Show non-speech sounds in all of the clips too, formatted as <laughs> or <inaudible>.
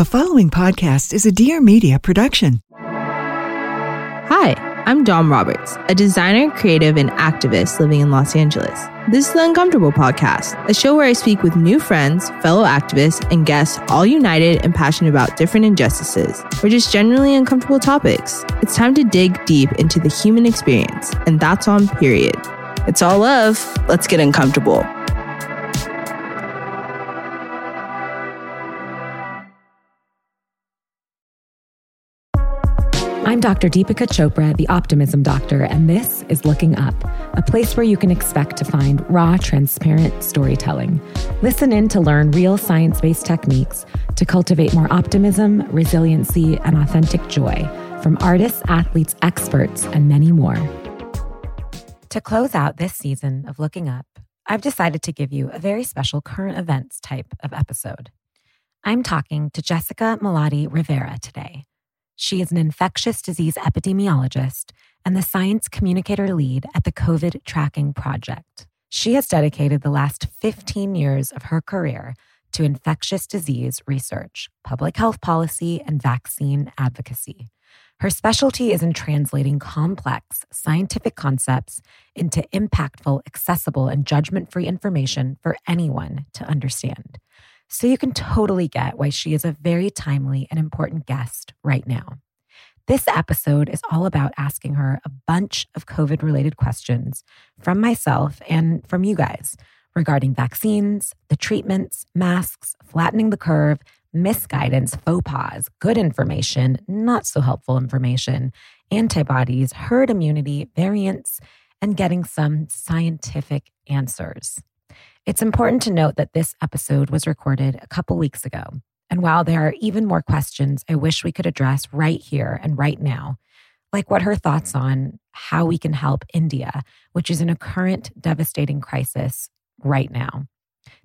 The following podcast is a Dear Media production. Hi, I'm Dom Roberts, a designer, creative, and activist living in Los Angeles. This is the Uncomfortable Podcast, a show where I speak with new friends, fellow activists, and guests, all united and passionate about different injustices or just generally uncomfortable topics. It's time to dig deep into the human experience, and that's on period. It's all love. Let's get uncomfortable. I'm Dr. Deepika Chopra, the Optimism Doctor, and this is Looking Up, a place where you can expect to find raw, transparent storytelling. Listen in to learn real science based techniques to cultivate more optimism, resiliency, and authentic joy from artists, athletes, experts, and many more. To close out this season of Looking Up, I've decided to give you a very special current events type of episode. I'm talking to Jessica Malaty Rivera today. She is an infectious disease epidemiologist and the science communicator lead at the COVID Tracking Project. She has dedicated the last 15 years of her career to infectious disease research, public health policy, and vaccine advocacy. Her specialty is in translating complex scientific concepts into impactful, accessible, and judgment free information for anyone to understand. So you can totally get why she is a very timely and important guest right now. This episode is all about asking her a bunch of COVID related questions from myself and from you guys regarding vaccines, the treatments, masks, flattening the curve, misguidance, faux pas, good information, not so helpful information, antibodies, herd immunity, variants, and getting some scientific answers. It's important to note that this episode was recorded a couple weeks ago. And while there are even more questions I wish we could address right here and right now, like what her thoughts on how we can help India, which is in a current devastating crisis right now.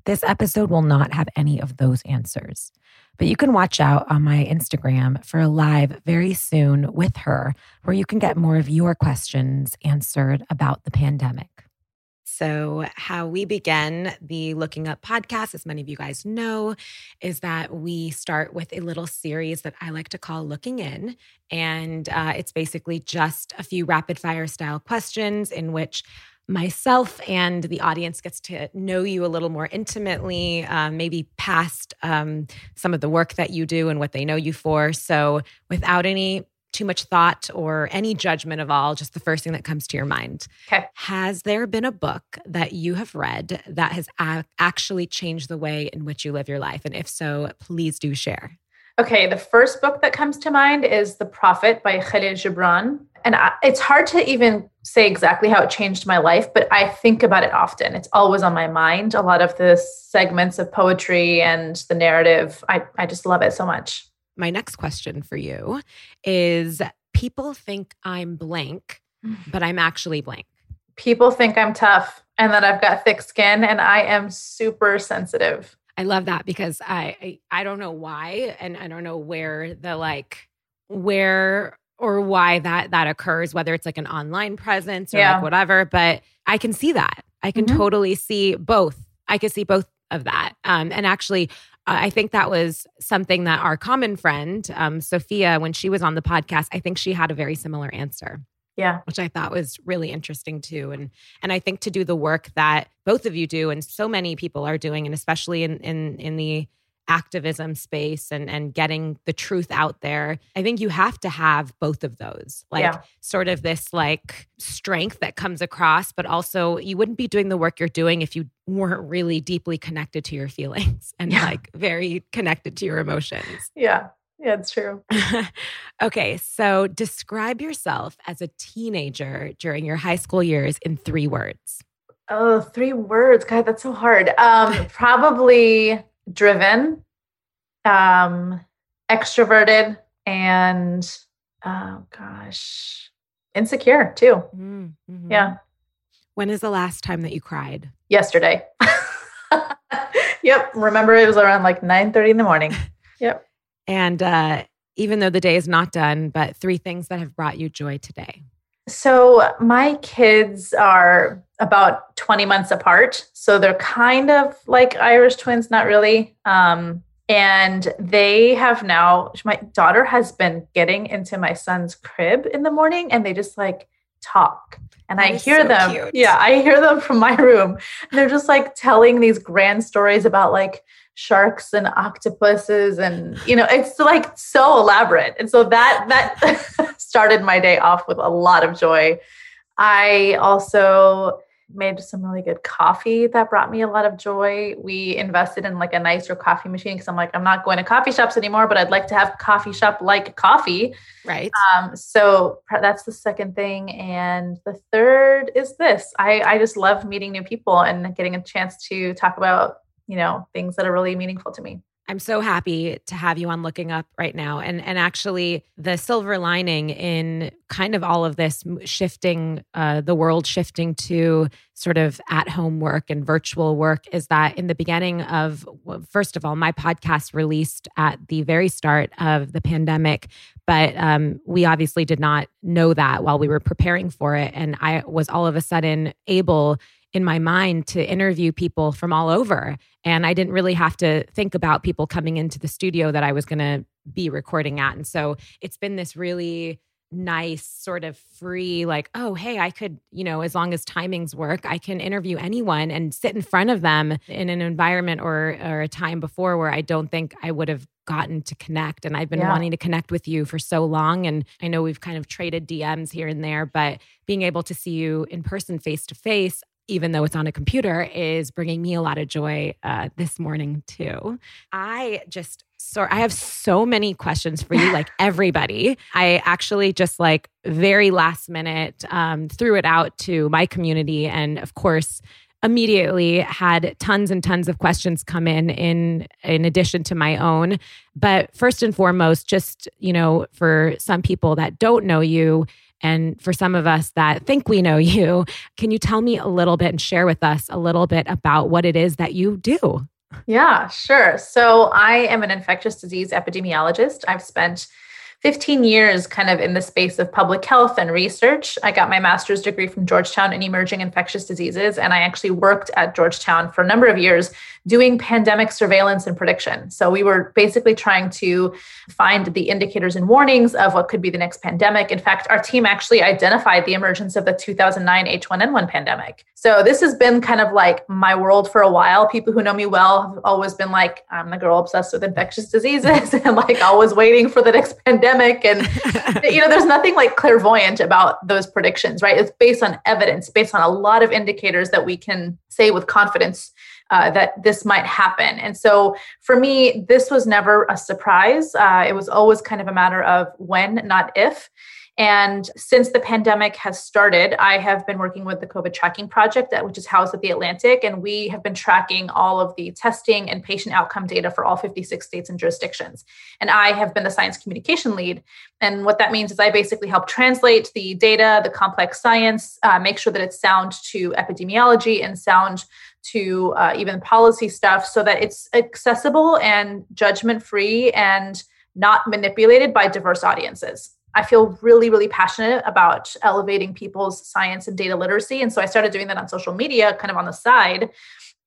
This episode will not have any of those answers, but you can watch out on my Instagram for a live very soon with her where you can get more of your questions answered about the pandemic. So, how we begin the Looking Up podcast, as many of you guys know, is that we start with a little series that I like to call Looking In. And uh, it's basically just a few rapid fire style questions in which myself and the audience gets to know you a little more intimately, um, maybe past um, some of the work that you do and what they know you for. So, without any too much thought or any judgment of all, just the first thing that comes to your mind. Okay. Has there been a book that you have read that has a- actually changed the way in which you live your life? And if so, please do share. Okay, the first book that comes to mind is The Prophet by Kahlil Gibran. And I, it's hard to even say exactly how it changed my life, but I think about it often. It's always on my mind. A lot of the segments of poetry and the narrative, I, I just love it so much my next question for you is people think I'm blank, mm. but I'm actually blank. People think I'm tough and that I've got thick skin and I am super sensitive. I love that because I, I, I don't know why and I don't know where the like where or why that that occurs whether it's like an online presence or yeah. like whatever but I can see that. I can mm-hmm. totally see both. I can see both of that. Um, and actually, I think that was something that our common friend, um, Sophia, when she was on the podcast, I think she had a very similar answer. Yeah. Which I thought was really interesting too. And and I think to do the work that both of you do and so many people are doing, and especially in in in the activism space and and getting the truth out there i think you have to have both of those like yeah. sort of this like strength that comes across but also you wouldn't be doing the work you're doing if you weren't really deeply connected to your feelings and yeah. like very connected to your emotions yeah yeah, it's true. <laughs> okay, so describe yourself as a teenager during your high school years in three words. Oh, three words. God, that's so hard. Um, probably driven, um, extroverted, and oh gosh, insecure too. Mm-hmm. Yeah. When is the last time that you cried? Yesterday. <laughs> yep. Remember it was around like 9 30 in the morning. <laughs> Yep. And uh, even though the day is not done, but three things that have brought you joy today. So my kids are about 20 months apart. So they're kind of like Irish twins, not really. Um, And they have now, my daughter has been getting into my son's crib in the morning and they just like talk. And that I hear so them. Cute. Yeah, I hear them from my room. And they're just like telling these grand stories about like sharks and octopuses and you know it's like so elaborate and so that that <laughs> started my day off with a lot of joy i also made some really good coffee that brought me a lot of joy. We invested in like a nicer coffee machine because I'm like, I'm not going to coffee shops anymore, but I'd like to have coffee shop like coffee. Right. Um, so that's the second thing. And the third is this. I, I just love meeting new people and getting a chance to talk about, you know, things that are really meaningful to me. I'm so happy to have you on looking up right now. And and actually the silver lining in kind of all of this shifting uh, the world shifting to sort of at home work and virtual work is that in the beginning of first of all my podcast released at the very start of the pandemic but um, we obviously did not know that while we were preparing for it and i was all of a sudden able in my mind to interview people from all over. And I didn't really have to think about people coming into the studio that I was going to be recording at. And so it's been this really nice sort of free like oh hey i could you know as long as timings work i can interview anyone and sit in front of them in an environment or or a time before where i don't think i would have gotten to connect and i've been yeah. wanting to connect with you for so long and i know we've kind of traded dms here and there but being able to see you in person face to face even though it's on a computer, is bringing me a lot of joy uh, this morning too. I just so I have so many questions for you, like <laughs> everybody. I actually just like very last minute um, threw it out to my community, and of course immediately had tons and tons of questions come in in in addition to my own but first and foremost just you know for some people that don't know you and for some of us that think we know you, can you tell me a little bit and share with us a little bit about what it is that you do? Yeah, sure. So I am an infectious disease epidemiologist. I've spent 15 years kind of in the space of public health and research. I got my master's degree from Georgetown in emerging infectious diseases, and I actually worked at Georgetown for a number of years doing pandemic surveillance and prediction. So we were basically trying to find the indicators and warnings of what could be the next pandemic. In fact, our team actually identified the emergence of the 2009 H1N1 pandemic. So this has been kind of like my world for a while. People who know me well have always been like, I'm the girl obsessed with infectious diseases <laughs> and like always waiting for the next <laughs> pandemic. And, <laughs> you know, there's nothing like clairvoyant about those predictions, right? It's based on evidence, based on a lot of indicators that we can say with confidence uh, that this might happen. And so for me, this was never a surprise. Uh, it was always kind of a matter of when, not if. And since the pandemic has started, I have been working with the COVID tracking project, which is housed at the Atlantic. And we have been tracking all of the testing and patient outcome data for all 56 states and jurisdictions. And I have been the science communication lead. And what that means is I basically help translate the data, the complex science, uh, make sure that it's sound to epidemiology and sound to uh, even policy stuff so that it's accessible and judgment free and not manipulated by diverse audiences. I feel really, really passionate about elevating people's science and data literacy. And so I started doing that on social media, kind of on the side.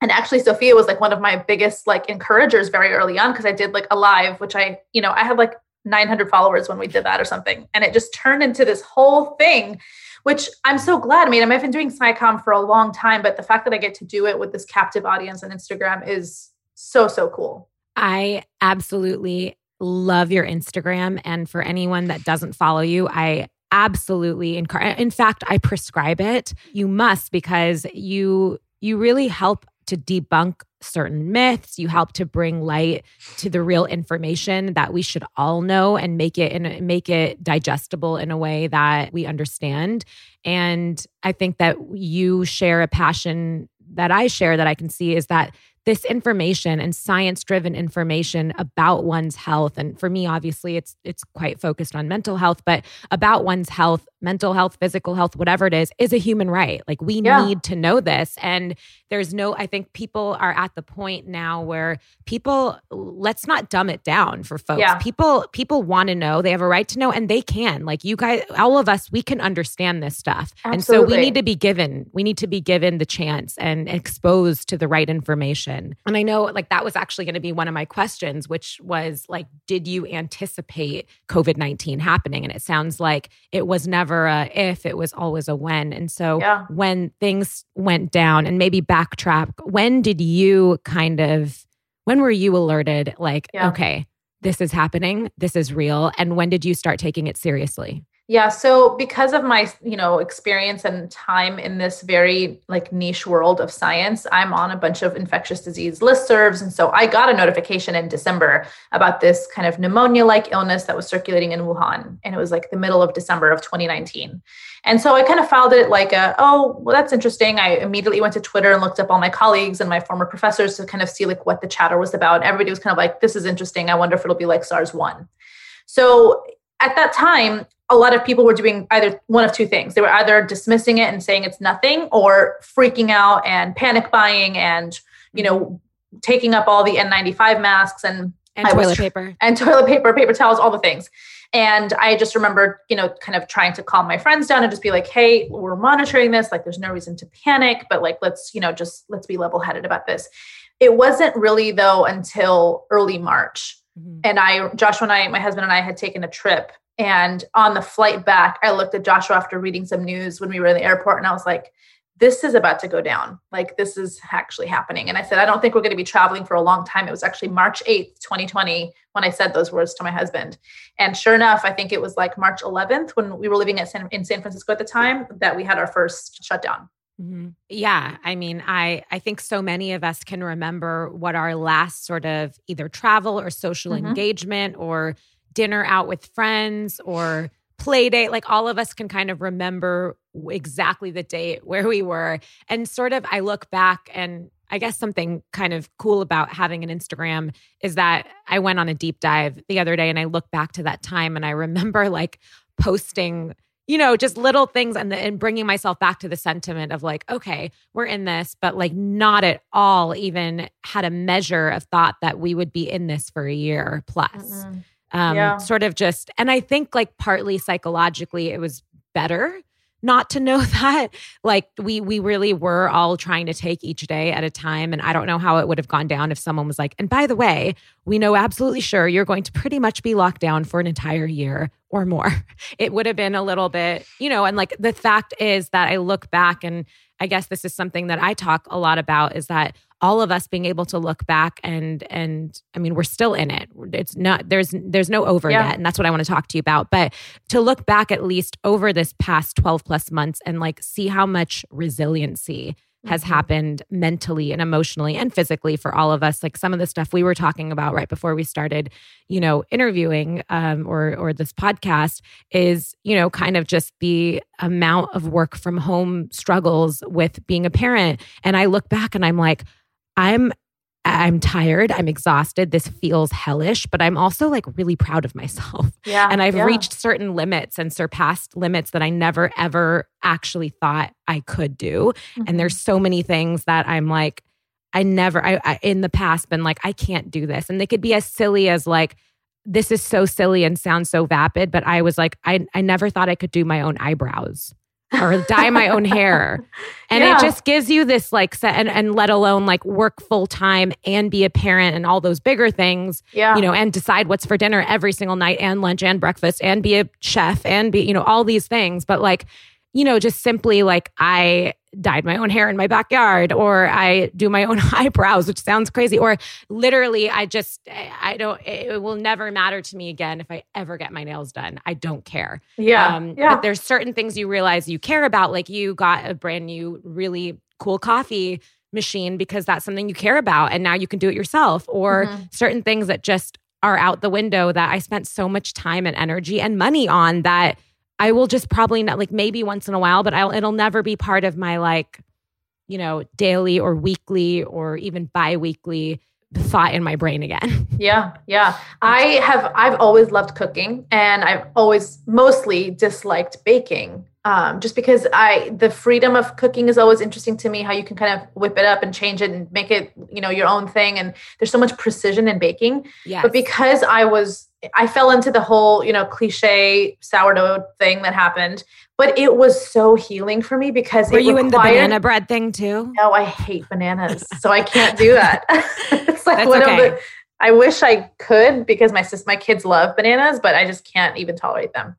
And actually, Sophia was like one of my biggest like encouragers very early on because I did like a live, which I, you know, I had like 900 followers when we did that or something. And it just turned into this whole thing which I'm so glad. I mean, I've been doing SciComm for a long time, but the fact that I get to do it with this captive audience on Instagram is so, so cool. I absolutely love your Instagram. And for anyone that doesn't follow you, I absolutely encourage in fact i prescribe it you must because you you really help to debunk certain myths. You help to bring light to the real information that we should all know and make it and make it digestible in a way that we understand. And I think that you share a passion that I share that I can see is that this information and science driven information about one's health. And for me obviously it's it's quite focused on mental health but about one's health mental health physical health whatever it is is a human right. Like we yeah. need to know this. And there's no i think people are at the point now where people let's not dumb it down for folks. Yeah. people people want to know they have a right to know and they can. Like you guys all of us we can understand this stuff. Absolutely. and so we need to be given we need to be given the chance and exposed to the right information happen. And I know like that was actually going to be one of my questions, which was like, did you anticipate COVID 19 happening? And it sounds like it was never a if, it was always a when. And so Yeah. when things went down and maybe backtrack, when did you kind of, when were you alerted like, Yeah. okay, this is happening, this is real? And when did you start taking it seriously? Yeah, so because of my, you know, experience and time in this very like niche world of science, I'm on a bunch of infectious disease listservs and so I got a notification in December about this kind of pneumonia-like illness that was circulating in Wuhan and it was like the middle of December of 2019. And so I kind of filed it like a, oh, well that's interesting. I immediately went to Twitter and looked up all my colleagues and my former professors to kind of see like what the chatter was about. Everybody was kind of like this is interesting. I wonder if it'll be like SARS-1. So at that time, a lot of people were doing either one of two things. They were either dismissing it and saying it's nothing or freaking out and panic buying and, you know, taking up all the N95 masks and And I was toilet tr- paper. and toilet paper, paper towels, all the things. And I just remember, you know, kind of trying to calm my friends down and just be like, hey, we're monitoring this. Like, there's no reason to panic, but like, let's, you know, just let's be level headed about this. It wasn't really, though, until early March Mhm. and I, Joshua and I, my husband and I had taken a trip. And on the flight back, I looked at Joshua after reading some news when we were in the airport, and I was like, this is about to go down. Like, this is actually happening. And I said, I don't think we're going to be traveling for a long time. It was actually March 8th, 2020, when I said those words to my husband. And sure enough, I think it was like March 11th when we were living at San, in San Francisco at the time that we had our first shutdown. Mhm. Yeah, I mean, I I think so many of us can remember what our last sort of either travel or social Mhm. engagement or dinner out with friends or play date like all of us can kind of remember exactly the date where we were and sort of I look back and I guess something kind of cool about having an Instagram is that I went on a deep dive the other day and I look back to that time and I remember like posting you know, just little things and, the, and bringing myself back to the sentiment of like, okay, we're in this, but like not at all even had a measure of thought that we would be in this for a year plus. Mm-mm. Um, Yeah. Sort of just, and I think like partly psychologically, it was better not to know <laughs> that like we we really were all trying to take each day at a time and i don't know how it would have gone down if someone was like and by the way we know absolutely sure you're going to pretty much be locked down for an entire year or more <laughs> it would have been a little bit you know and like the fact is that i look back and i guess this is something that i talk a lot about is that all of us being able to look back and and i mean we're still in it it's not there's there's no over Yeah. yet and that's what i want to talk to you about but to look back at least over this past 12 plus months and like see how much resiliency has Mhm. happened mentally and emotionally and physically for all of us like some of the stuff we were talking about right before we started you know interviewing um, or or this podcast is you know kind of just the amount of work from home struggles with being a parent and i look back and i'm like i'm i'm tired i'm exhausted this feels hellish but i'm also like really proud of myself <laughs> Yeah. and I've yeah. reached certain limits and surpassed limits that I never ever actually thought I could do. Mhm. And there's so many things that I'm like, I never, I, I in the past been like, I can't do this, and they could be as silly as like, this is so silly and sounds so vapid, but I was like, I, I never thought I could do my own eyebrows or dye my own hair. <laughs> And Yeah. it just gives you this like set and, and let alone like work full time and be a parent and all those bigger things yeah. you know, and decide what's for dinner every single night and lunch and breakfast and be a chef and be, you know, all these things. But like, you know, just simply like I dyed my own hair in my backyard or I do my own <laughs> eyebrows, which sounds crazy. Or literally, I just, I don't, it will never matter to me again if I ever get my nails done. I don't care. yeah. Um, yeah. But there's certain things you realize you care about. Like you got a brand new, really cool coffee machine because that's something you care about. And now you can do it yourself. Or Mhm. certain things that just are out the window that I spent so much time and energy and money on that I will just probably not like maybe once in a while, but I'll, it'll never be part of my like, you know, daily or weekly or even bi weekly thought in my brain again. <laughs> Yeah, yeah. I have I've always loved cooking and I've always mostly disliked baking. Um, just because I the freedom of cooking is always interesting to me, how you can kind of whip it up and change it and make it, you know, your own thing. And there's so much precision in baking. Yes. But because I was I fell into the whole, you know, cliche sourdough thing that happened, but it was so healing for me because were you required, in the banana bread thing too? No, I hate bananas, so I can't do that. <laughs> it's like That's one okay. of the. I wish I could because my sis, my kids love bananas, but I just can't even tolerate them.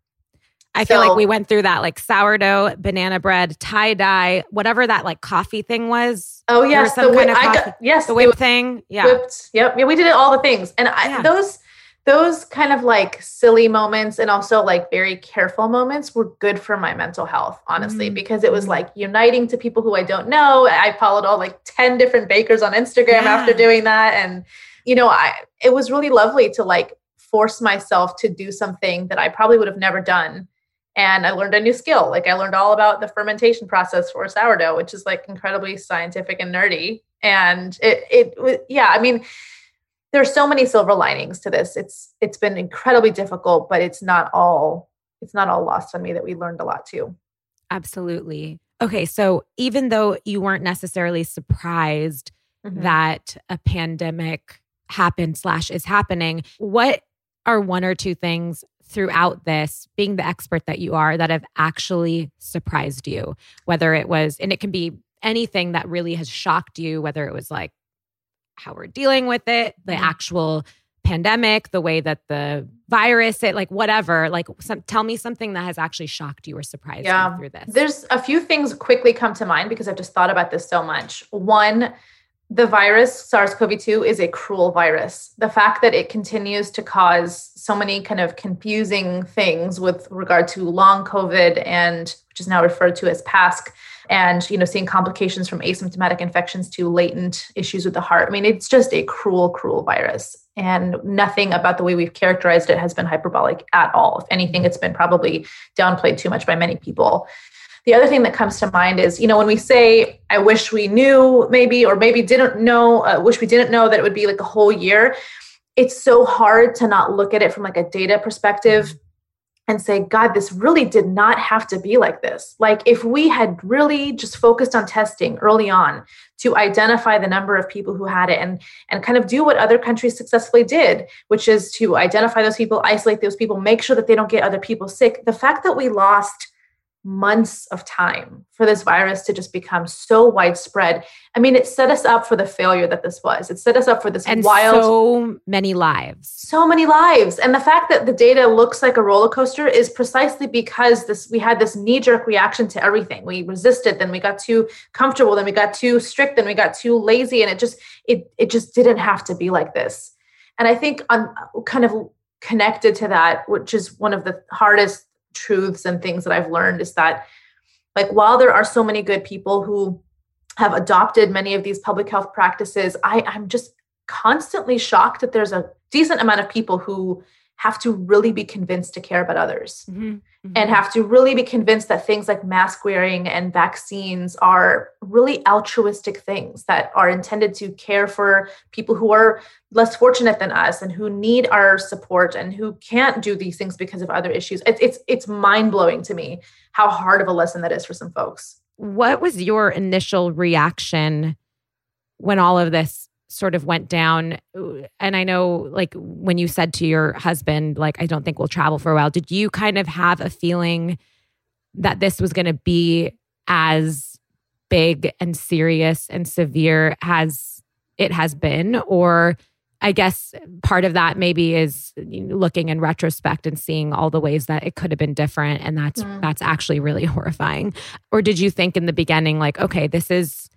I feel So- like we went through that like sourdough, banana bread, tie dye, whatever that like coffee thing was. Oh yes, the whip. kind of got, yes, The whip was thing. Yeah. whipped. Yep, yeah, we did it all the things, and I, Yeah. those those kind of like silly moments and also like very careful moments were good for my mental health, honestly, Mm. because it was like uniting to people who I don't know. I followed all like ten different bakers on Instagram Yeah. after doing that, and you know, I it was really lovely to like force myself to do something that I probably would have never done. And I learned a new skill. Like I learned all about the fermentation process for sourdough, which is like incredibly scientific and nerdy. And it it yeah, I mean, there's so many silver linings to this. It's it's been incredibly difficult, but it's not all it's not all lost on me that we learned a lot too. Absolutely. Okay. So even though you weren't necessarily surprised Mhm. that a pandemic happened slash is happening, what are one or two things throughout this, being the expert that you are, that have actually surprised you? Whether it was, and it can be anything that really has shocked you, whether it was like how we're dealing with it, the Mhm. actual pandemic, the way that the virus, it like whatever, like some, tell me something that has actually shocked you or surprised Yeah. you through this. There's a few things quickly come to mind because I've just thought about this so much. One, the virus SARS CoV 2 is a cruel virus. The fact that it continues to cause so many kind of confusing things with regard to long COVID and which is now referred to as PASC and you know seeing complications from asymptomatic infections to latent issues with the heart. I mean it's just a cruel cruel virus and nothing about the way we've characterized it has been hyperbolic at all. If anything it's been probably downplayed too much by many people. The other thing that comes to mind is, you know, when we say, I wish we knew maybe, or maybe didn't know, uh, wish we didn't know that it would be like a whole year, it's so hard to not look at it from like a data perspective and say, God, this really did not have to be like this. Like, if we had really just focused on testing early on to identify the number of people who had it and, and kind of do what other countries successfully did, which is to identify those people, isolate those people, make sure that they don't get other people sick. The fact that we lost months of time for this virus to just become so widespread. I mean, it set us up for the failure that this was. It set us up for this and wild so many lives. so many lives and the fact that the data looks like a roller coaster is precisely because this we had this knee jerk reaction to everything we resisted then we got too comfortable then we got too strict then we got too lazy and it just it it just didn't have to be like this and i think on kind of connected to that which is one of the hardest truths and things that i've learned is that like while there are so many good people who have adopted many of these public health practices i i'm just constantly shocked that there's a decent amount of people who have to really be convinced to care about others Mhm. and have to really be convinced that things like mask wearing and vaccines are really altruistic things that are intended to care for people who are less fortunate than us and who need our support and who can't do these things because of other issues. It's it's, it's mind-blowing to me how hard of a lesson that is for some folks. What was your initial reaction when all of this sort of went down. And i know like when you said to your husband like i don't think we'll travel for a while did you kind of have a feeling that this was going to be as big and serious and severe as it has been? Or i guess part of that maybe is looking in retrospect and seeing all the ways that it could have been different and that's Mm. that's actually really <laughs> horrifying. Or did you think in the beginning like okay this is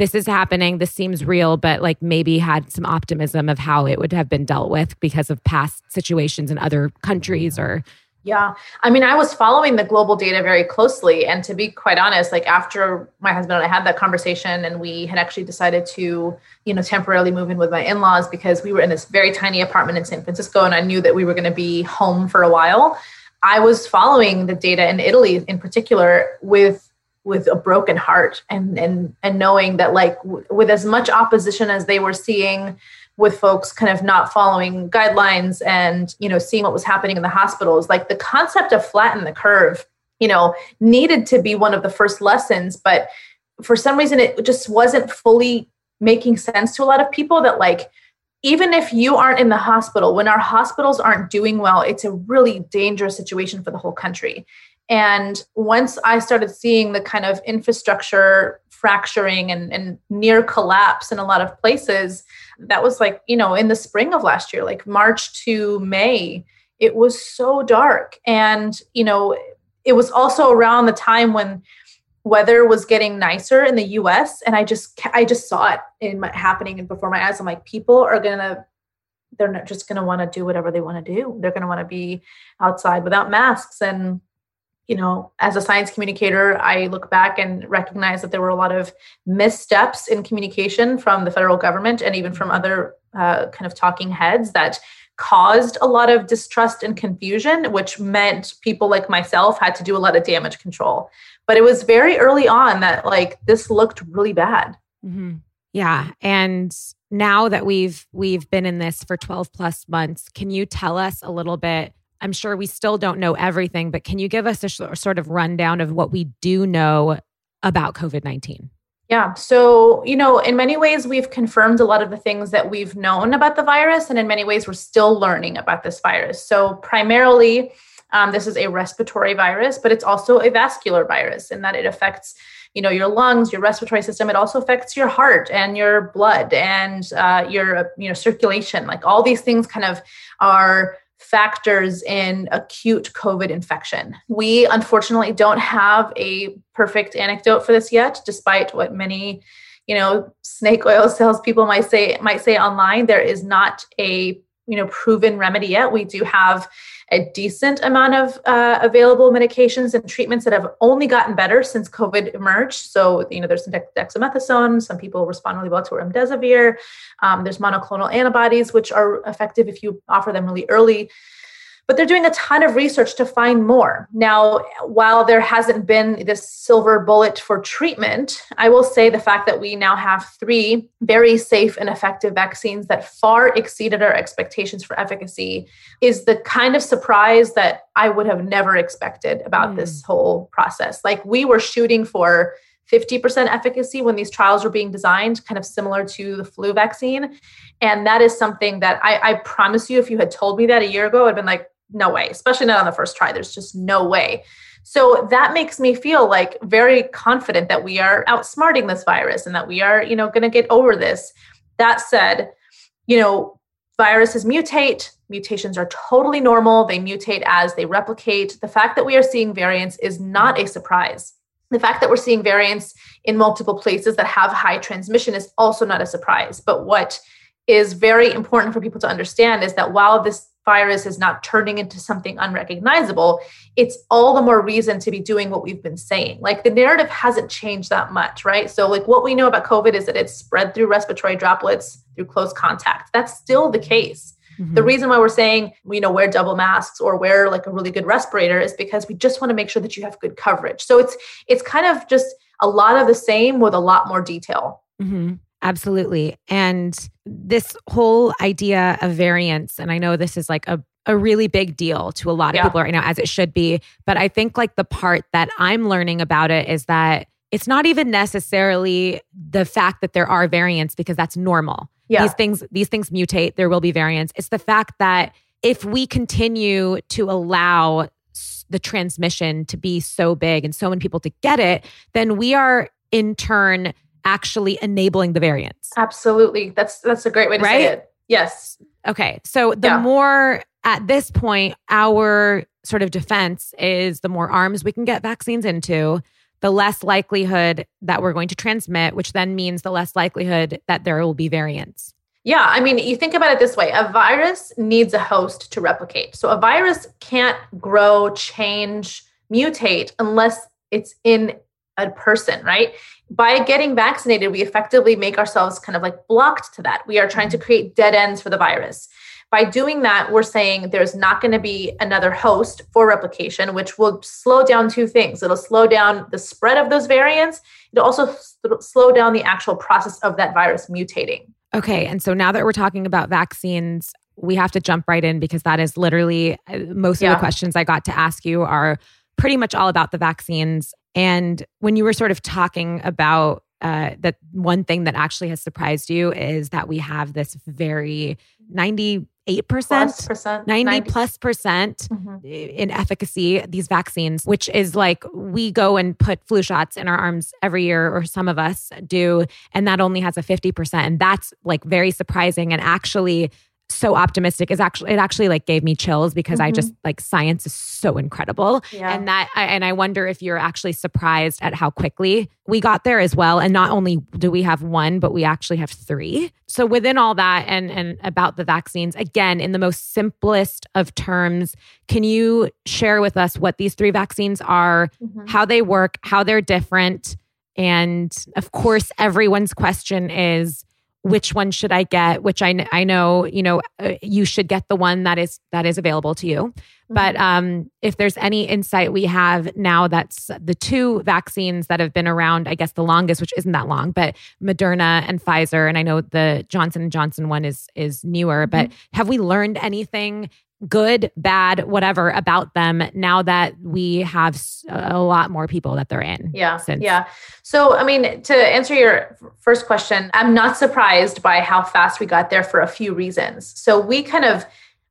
this is happening this seems real but like maybe had some optimism of how it would have been dealt with because of past situations in other countries or Yeah. I mean, I was following the global data very closely. And to be quite honest, like after my husband and I had that conversation and we had actually decided to, you know, temporarily move in with my in laws because we were in this very tiny apartment in San Francisco and I knew that we were going to be home for a while. I was following the data in Italy in particular with with a broken heart and and and knowing that like w- with as much opposition as they were seeing with folks kind of not following guidelines and you know seeing what was happening in the hospitals like the concept of flatten the curve you know needed to be one of the first lessons but for some reason it just wasn't fully making sense to a lot of people that like even if you aren't in the hospital, when our hospitals aren't doing well, it's a really dangerous situation for the whole country. And once I started seeing the kind of infrastructure fracturing and, and near collapse in a lot of places, that was like, you know, in the spring of last year, like March to May, it was so dark. And, you know, it was also around the time when weather was getting nicer in the US and I just I just saw it in my happening before my eyes I'm like people are going to they're not just going to want to do whatever they want to do they're going to want to be outside without masks and you know as a science communicator I look back and recognize that there were a lot of missteps in communication from the federal government and even from other uh, kind of talking heads that caused a lot of distrust and confusion, which meant people like myself had to do a lot of damage control. But it was very early on that like this looked really bad. Mm-hmm. Yeah, and now that we've we've been in this for 12 plus months, can you tell us a little bit? I'm sure we still don't know everything, but can you give us a sh- sort of rundown of what we do know about COVID 19? Yeah. So, you know, in many ways, we've confirmed a lot of the things that we've known about the virus. And in many ways, we're still learning about this virus. So, primarily, um, this is a respiratory virus, but it's also a vascular virus in that it affects you know your lungs your respiratory system it also affects your heart and your blood and uh, your you know circulation like all these things kind of are factors in acute COVID infection. We unfortunately don't have a perfect anecdote for this yet, despite what many, you know, snake oil <laughs> salespeople might say might say online. There is not a you know proven remedy yet. We do have a decent amount of uh, available medications and treatments that have only gotten better since COVID emerged. So, you know, there's some dexamethasone. Some people respond really well to remdesivir. Um, there's monoclonal antibodies, which are effective if you offer them really early but they're doing a ton of research to find more. Now, while there hasn't been this silver bullet for treatment, I will say the fact that we now have three very safe and effective vaccines that far exceeded our expectations for efficacy is the kind of surprise that I would have never expected about mm. this whole process. Like we were shooting for 50% efficacy when these trials were being designed, kind of similar to the flu vaccine. And that is something that I, I promise you, if you had told me that a year ago, I'd been like, no way, especially not on the first try. There's just no way. So that makes me feel like very confident that we are outsmarting this virus and that we are, you know, going to get over this. That said, you know, viruses mutate, mutations are totally normal. They mutate as they replicate. The fact that we are seeing variants is not a surprise. The fact that we're seeing variants in multiple places that have high transmission is also not a surprise. But what is very important for people to understand is that while this virus is not turning into something unrecognizable, it's all the more reason to be doing what we've been saying. Like the narrative hasn't changed that much, right? So, like what we know about COVID is that it's spread through respiratory droplets through close contact. That's still the case. Mm-hmm. The reason why we're saying, you know, wear double masks or wear like a really good respirator is because we just want to make sure that you have good coverage. So it's it's kind of just a lot of the same with a lot more detail. Mm-hmm. Absolutely. And this whole idea of variants, and I know this is like a, a really big deal to a lot of yeah. people right now, as it should be. But I think like the part that I'm learning about it is that it's not even necessarily the fact that there are variants because that's normal. Yeah. These things, these things mutate, there will be variants. It's the fact that if we continue to allow the transmission to be so big and so many people to get it, then we are in turn actually enabling the variants. Absolutely. That's that's a great way to right? say it. Yes. Okay. So the yeah. more at this point our sort of defense is the more arms we can get vaccines into, the less likelihood that we're going to transmit, which then means the less likelihood that there will be variants. Yeah, I mean, you think about it this way a virus needs a host to replicate. So a virus can't grow, change, mutate unless it's in a person, right? By getting vaccinated, we effectively make ourselves kind of like blocked to that. We are trying to create dead ends for the virus. By doing that, we're saying there's not going to be another host for replication, which will slow down two things. It'll slow down the spread of those variants. It'll also slow down the actual process of that virus mutating. Okay. And so now that we're talking about vaccines, we have to jump right in because that is literally uh, most yeah. of the questions I got to ask you are pretty much all about the vaccines. And when you were sort of talking about uh, that one thing that actually has surprised you is that we have this very 98% Plus percent, 90 plus percent Mhm. in efficacy these vaccines which is like we go and put flu shots in our arms every year or some of us do and that only has a 50% and that's like very surprising and actually so optimistic is actually it actually like gave me chills because I Mhm. just like science is so incredible Yeah. and that I- and I wonder if you're actually surprised at how quickly we got there as well and not only do we have one but we actually have 3 so within all that and and about the vaccines again in the most simplest of terms can you share with us what these three vaccines are Mhm. how they work how they're different and of course everyone's question is which one should I get? Which I, I know, you know, uh, you should get the one that is that is available to you. But Mm-hmm. um, if there's any insight we have now, that's the two vaccines that have been around, I guess the longest, which isn't that long, but Moderna and Pfizer, and I know the Johnson and Johnson one is is newer. But Mm-hmm. have we learned anything? Good, bad, whatever about them now that we have a lot more people that they're in. Yeah. since- Yeah. So, I mean, to answer your first question, I'm not surprised by how fast we got there for a few reasons. So, we kind of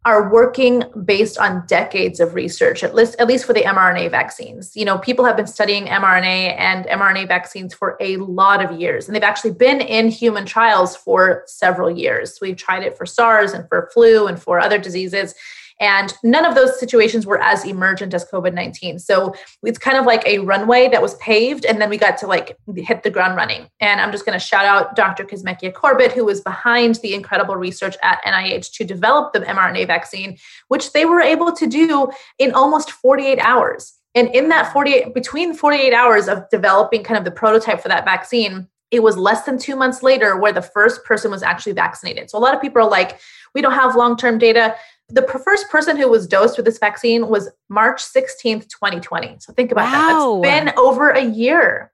are working based on decades of research, at least, at least for the mRNA vaccines. You know, people have been studying mRNA and mRNA vaccines for a lot of years, and they've actually been in human trials for several years. We've tried it for SARS and for flu and for other diseases. And none of those situations were as emergent as COVID 19. So it's kind of like a runway that was paved, and then we got to like hit the ground running. And I'm just going to shout out Dr. Kizzmekia Corbett, who was behind the incredible research at NIH to develop the mRNA vaccine, which they were able to do in almost 48 hours. And in that 48, between 48 hours of developing kind of the prototype for that vaccine, it was less than two months later where the first person was actually vaccinated. So a lot of people are like, we don't have long term data. The first person who was dosed with this vaccine was March 16th, 2020. So think about Wow. that. It's been over a year.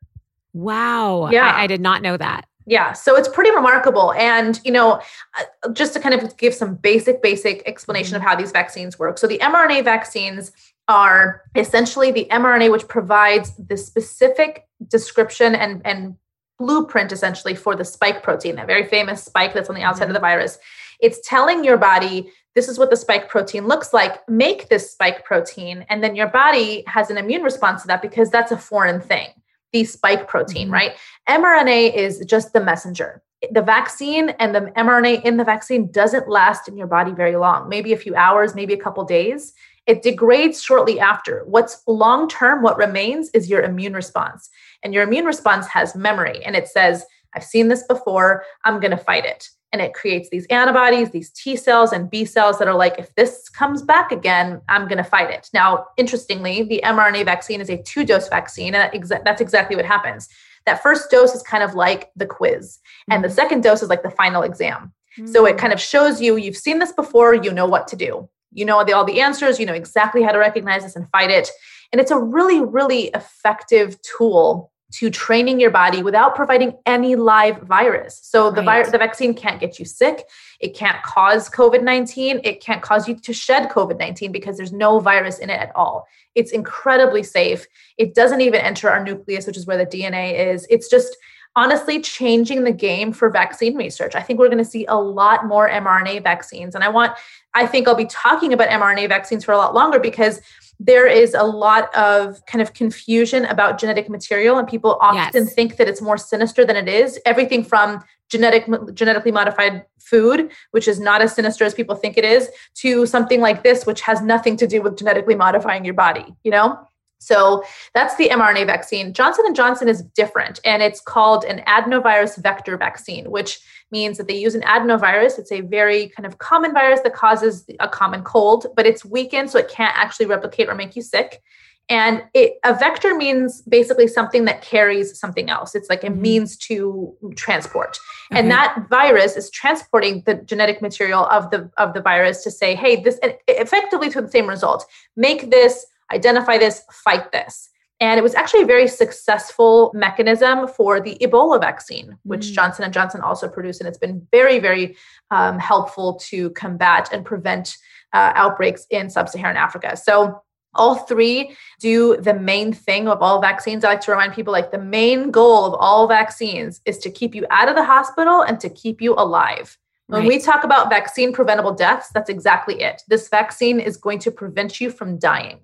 Wow. Yeah. I, I did not know that. Yeah, so it's pretty remarkable. And, you know, uh, just to kind of give some basic, basic explanation of how these vaccines work. So the mRNA vaccines are essentially the mRNA which provides the specific description and, and blueprint essentially for the spike protein, that very famous spike that's on the outside of the virus. It's telling your body this is what the spike protein looks like. Make this spike protein, and then your body has an immune response to that because that's a foreign thing. The spike protein, Mhm. right? mRNA is just the messenger. The vaccine and the mRNA in the vaccine doesn't last in your body very long, maybe a few hours, maybe a couple days. It degrades shortly after. What's long term, what remains is your immune response. And your immune response has memory and it says, I've seen this before, I'm going to fight it. And it creates these antibodies, these T cells and B cells that are like, if this comes back again, I'm going to fight it. Now, interestingly, the mRNA vaccine is a two dose vaccine, and that's exactly what happens. That first dose is kind of like the quiz, and the mm. second dose is like the final exam. Mm. So it kind of shows you you've seen this before, you know what to do. You know all the answers, you know exactly how to recognize this and fight it. And it's a really, really effective tool to training your body without providing any live virus. So the Right. virus, the vaccine can't get you sick. It can't cause COVID 19. It can't cause you to shed COVID 19 because there's no virus in it at all. It's incredibly safe. It doesn't even enter our nucleus, which is where the DNA is. It's just honestly changing the game for vaccine research. I think we're going to see a lot more mRNA vaccines. And I want, I think I'll be talking about mRNA vaccines for a lot longer because there is a lot of kind of confusion about genetic material and people often Yes. think that it's more sinister than it is everything from genetic genetically modified food which is not as sinister as people think it is to something like this which has nothing to do with genetically modifying your body you know so that's the mRNA vaccine. Johnson and Johnson is different and it's called an adenovirus vector vaccine, which means that they use an adenovirus. It's a very kind of common virus that causes a common cold, but it's weakened so it can't actually replicate or make you sick. And it, a vector means basically something that carries something else. It's like a Mhm. means to transport. Okay. And that virus is transporting the genetic material of the of the virus to say, hey, this and effectively to the same result. Make this identify this, fight this. And it was actually a very successful mechanism for the Ebola vaccine, which Mm. Johnson and Johnson also produced, and it's been very, very um, helpful to combat and prevent uh, outbreaks in sub-Saharan Africa. So All three do the main thing of all vaccines. I like to remind people like the main goal of all vaccines is to keep you out of the hospital and to keep you alive. When right. we talk about vaccine preventable deaths, that's exactly it. This vaccine is going to prevent you from dying.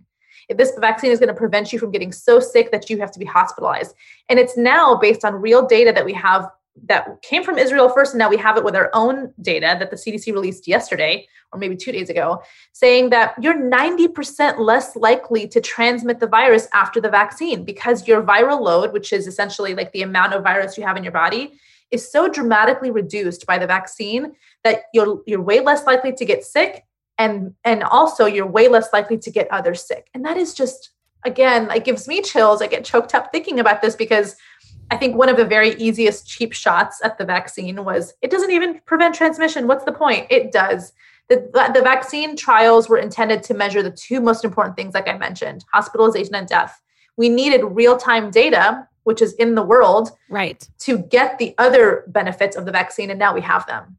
This vaccine is going to prevent you from getting so sick that you have to be hospitalized. And it's now based on real data that we have that came from Israel first, and now we have it with our own data that the CDC released yesterday or maybe two days ago, saying that you're 90% less likely to transmit the virus after the vaccine because your viral load, which is essentially like the amount of virus you have in your body, is so dramatically reduced by the vaccine that you're you're way less likely to get sick and and also you're way less likely to get others sick. And that is just again, it gives me chills. I get choked up thinking about this because I think one of the very easiest cheap shots at the vaccine was it doesn't even prevent transmission. What's the point? It does. The, the vaccine trials were intended to measure the two most important things, like I mentioned hospitalization and death. We needed real time data, which is in the world, right, to get the other benefits of the vaccine. And now we have them.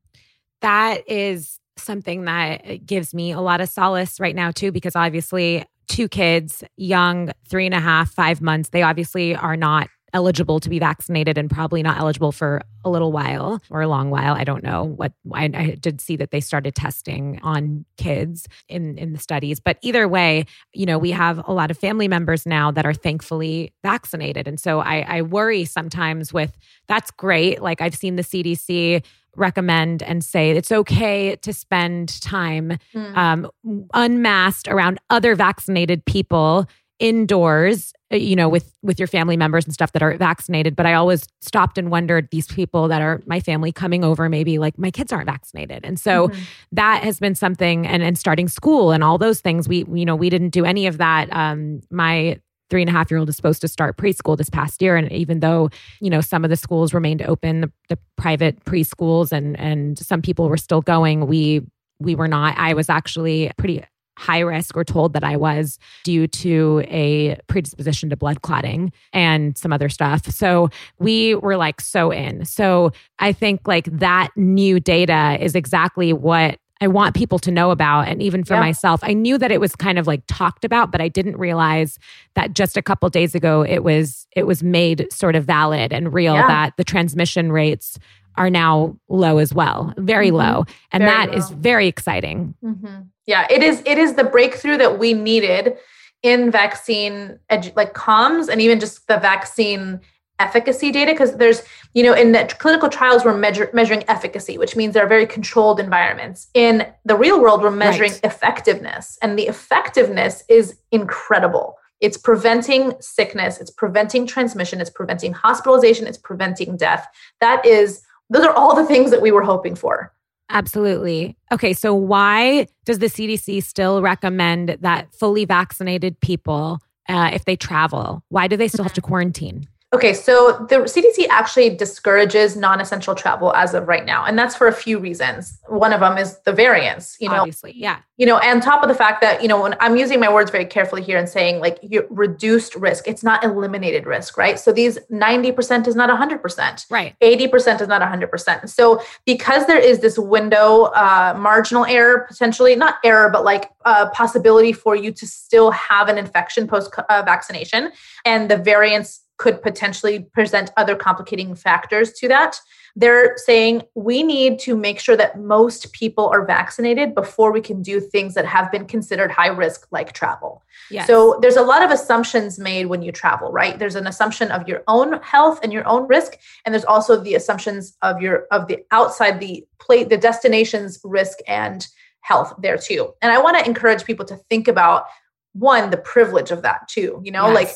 That is something that gives me a lot of solace right now, too, because obviously, two kids, young, three and a half, five months, they obviously are not eligible to be vaccinated and probably not eligible for a little while or a long while. I don't know what I, I, did see that they started testing on kids in in the studies, but either way, you know, we have a lot of family members now that are thankfully vaccinated, and so I, I worry sometimes with that's great. Like I've seen the CDC recommend and say it's okay to spend time mm. um, unmasked around other vaccinated people indoors uh, you know with with your family members and stuff that are vaccinated but i always stopped and wondered these people that are my family coming over maybe like my kids aren't vaccinated and so mm-hmm. that has been something and and starting school and all those things we you know we didn't do any of that um my three and a half year old is supposed to start preschool this past year and even though you know some of the schools remained open the, the private preschools and and some people were still going we we were not i was actually pretty high risk or told that I was due to a predisposition to blood clotting and some other stuff. So we were like so in. So I think like that new data is exactly what I want people to know about. And even for yeah. myself, I knew that it was kind of like talked about, but I didn't realize that just a couple days ago it was it was made sort of valid and real yeah. that the transmission rates are now low as well, very mm-hmm. low. And very that low. is very exciting. Mm-hmm. Yeah, it is it is the breakthrough that we needed in vaccine edu- like comms and even just the vaccine efficacy data because there's you know in the clinical trials we're measure, measuring efficacy which means they're very controlled environments in the real world we're measuring right. effectiveness and the effectiveness is incredible it's preventing sickness it's preventing transmission it's preventing hospitalization it's preventing death that is those are all the things that we were hoping for. Absolutely. Okay, so why does the CDC still recommend that fully vaccinated people, uh, if they travel, why do they still have to quarantine? Okay, so the CDC actually discourages non-essential travel as of right now, and that's for a few reasons. One of them is the variants. You know, obviously, yeah. You know, and top of the fact that you know, when I'm using my words very carefully here and saying like reduced risk, it's not eliminated risk, right? So these 90% is not 100%, right? 80% is not 100%. So because there is this window, uh, marginal error potentially, not error, but like a possibility for you to still have an infection post uh, vaccination, and the variants could potentially present other complicating factors to that. They're saying we need to make sure that most people are vaccinated before we can do things that have been considered high risk, like travel. Yes. So there's a lot of assumptions made when you travel, right? There's an assumption of your own health and your own risk, and there's also the assumptions of your of the outside the plate, the destination's risk and health there too. And I want to encourage people to think about one the privilege of that too. You know, yes. like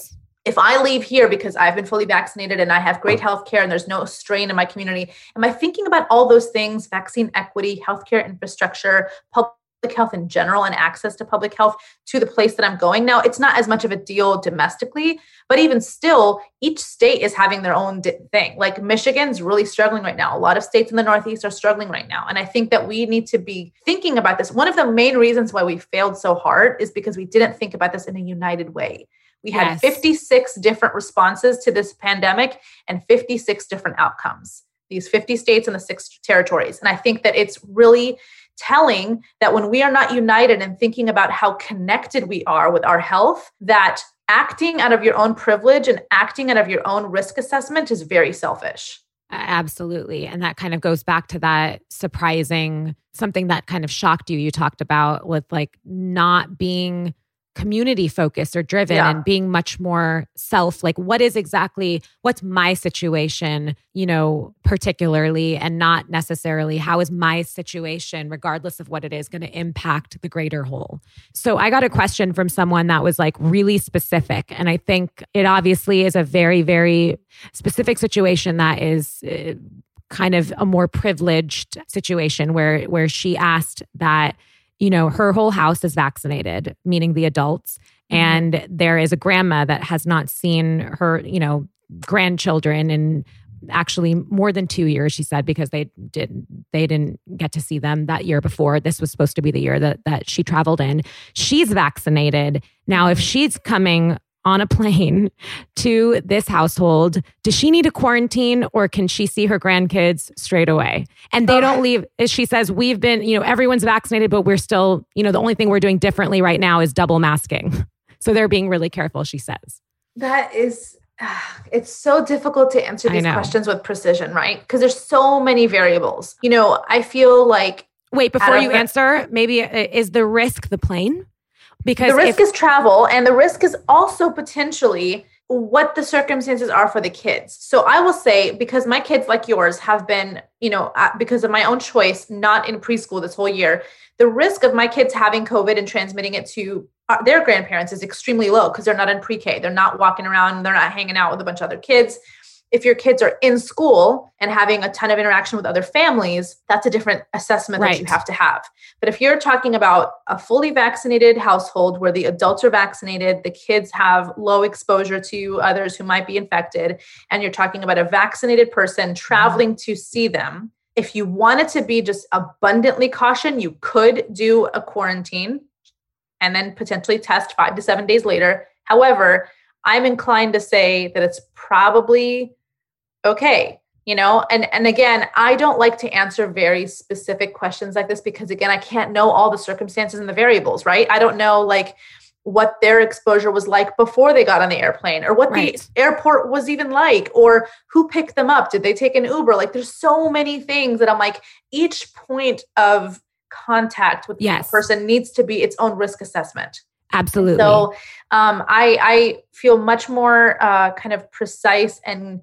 if I leave here because I've been fully vaccinated and I have great health care and there's no strain in my community, am I thinking about all those things vaccine equity, healthcare infrastructure, public health in general, and access to public health to the place that I'm going? Now, it's not as much of a deal domestically, but even still, each state is having their own thing. Like Michigan's really struggling right now. A lot of states in the Northeast are struggling right now. And I think that we need to be thinking about this. One of the main reasons why we failed so hard is because we didn't think about this in a united way we had yes. 56 different responses to this pandemic and 56 different outcomes. These 50 states and the six territories. And I think that it's really telling that when we are not united and thinking about how connected we are with our health, that acting out of your own privilege and acting out of your own risk assessment is very selfish. Absolutely. And that kind of goes back to that surprising something that kind of shocked you. You talked about with like not being community focused or driven yeah. and being much more self like what is exactly what's my situation you know particularly and not necessarily how is my situation regardless of what it is going to impact the greater whole so i got a question from someone that was like really specific and i think it obviously is a very very specific situation that is uh, kind of a more privileged situation where where she asked that you know, her whole house is vaccinated, meaning the adults. Mm-hmm. And there is a grandma that has not seen her, you know, grandchildren in actually more than two years she said because they did they didn't get to see them that year before this was supposed to be the year that that she traveled in she's vaccinated now if she's coming on a plane <laughs> to this household, does she need a quarantine or can she see her grandkids straight away? And they don't leave. She says, We've been, you know, everyone's vaccinated, but we're still, you know, the only thing we're doing differently right now is double masking. <laughs> So they're being really careful, she says. That is it's so difficult to answer these questions with precision, right? Because there's so many variables. You know, I feel like. Wait, before you answer, maybe uh, is the risk the plane? Because the risk if- is travel, and the risk is also potentially what the circumstances are for the kids. So I will say, because my kids, like yours, have been, you know, because of my own choice, not in preschool this whole year, the risk of my kids having COVID and transmitting it to uh, their grandparents is extremely low because they're not in pre K. They're not walking around, they're not hanging out with a bunch of other kids if your kids are in school and having a ton of interaction with other families, that's a different assessment right. that you have to have. But if you're talking about a fully vaccinated household where the adults are vaccinated, the kids have low exposure to others who might be infected, and you're talking about a vaccinated person traveling to see them, if you wanted to be just abundantly caution, you could do a quarantine and then potentially test five to seven days later. However, I'm inclined to say that it's probably okay you know and and again i don't like to answer very specific questions like this because again i can't know all the circumstances and the variables right i don't know like what their exposure was like before they got on the airplane or what right. the airport was even like or who picked them up did they take an uber like there's so many things that i'm like each point of contact with yes. the person needs to be its own risk assessment Absolutely. So um, I, I feel much more uh, kind of precise and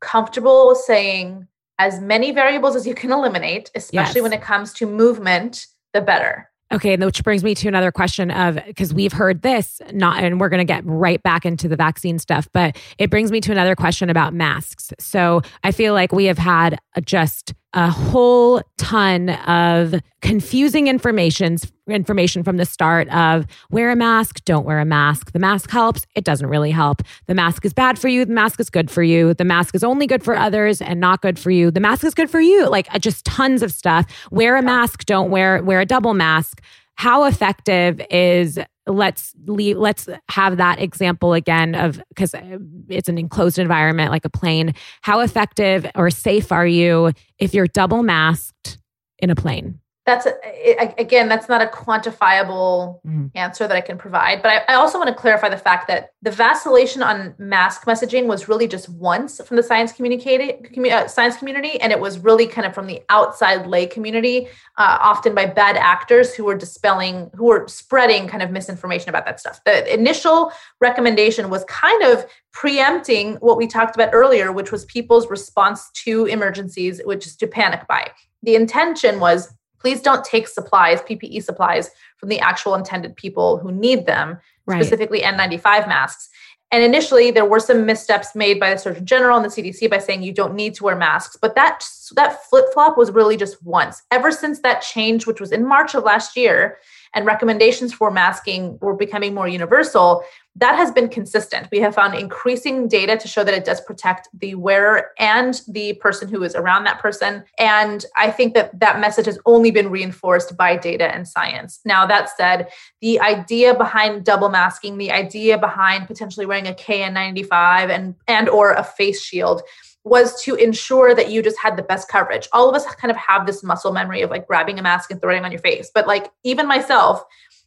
comfortable saying as many variables as you can eliminate, especially yes. when it comes to movement, the better. Okay, which brings me to another question of because we've heard this, not, and we're going to get right back into the vaccine stuff, but it brings me to another question about masks. So I feel like we have had a just a whole ton of confusing informations information from the start of wear a mask, don't wear a mask. The mask helps, it doesn't really help. The mask is bad for you, the mask is good for you. The mask is only good for others and not good for you. The mask is good for you. Like uh, just tons of stuff. Wear a mask, don't wear wear a double mask. How effective is let's leave, let's have that example again of because uh, it's an enclosed environment like a plane. How effective or safe are you if you're double masked in a plane that's a, again that's not a quantifiable mm. answer that i can provide but I, I, also want to clarify the fact that the vacillation on mask messaging was really just once from the science community uh, science community and it was really kind of from the outside lay community uh, often by bad actors who were dispelling who were spreading kind of misinformation about that stuff the initial recommendation was kind of preempting what we talked about earlier which was people's response to emergencies which is to panic buy the intention was please don't take supplies, PPE supplies, from the actual intended people who need them, right. specifically N95 masks. And initially, there were some missteps made by the Surgeon General and the CDC by saying you don't need to wear masks. But that that flip flop was really just once. Ever since that change, which was in March of last year, and recommendations for masking were becoming more universal, that has been consistent. We have found increasing data to show that it does protect the wearer and the person who is around that person. And I think that that message has only been reinforced by data and science. Now, that said, the idea behind double masking, the idea behind potentially wearing a KN95 and and or a face shield was to ensure that you just had the best coverage. All of us kind of have this muscle memory of like grabbing a mask and throwing it on your face. But like even myself,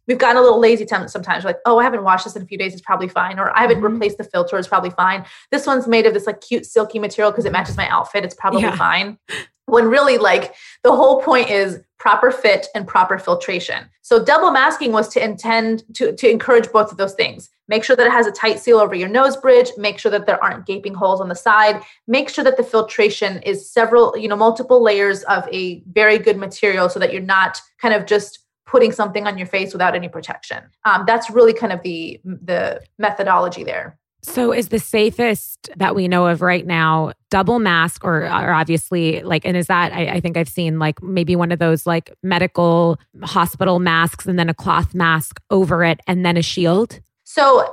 we've gotten a little lazy sometimes. We're like, oh, I haven't washed this in a few days. It's probably fine. Or I haven't mm-hmm. replaced the filter. It's probably fine. This one's made of this like cute silky material because it matches my outfit. It's probably yeah. fine. When really like the whole point is proper fit and proper filtration. So double masking was to intend to, to encourage both of those things. Make sure that it has a tight seal over your nose bridge. Make sure that there aren't gaping holes on the side. Make sure that the filtration is several, you know, multiple layers of a very good material so that you're not kind of just putting something on your face without any protection. Um, that's really kind of the the methodology there. So, is the safest that we know of right now double mask, or, or obviously like, and is that I, I, think I've seen like maybe one of those like medical hospital masks and then a cloth mask over it and then a shield? So,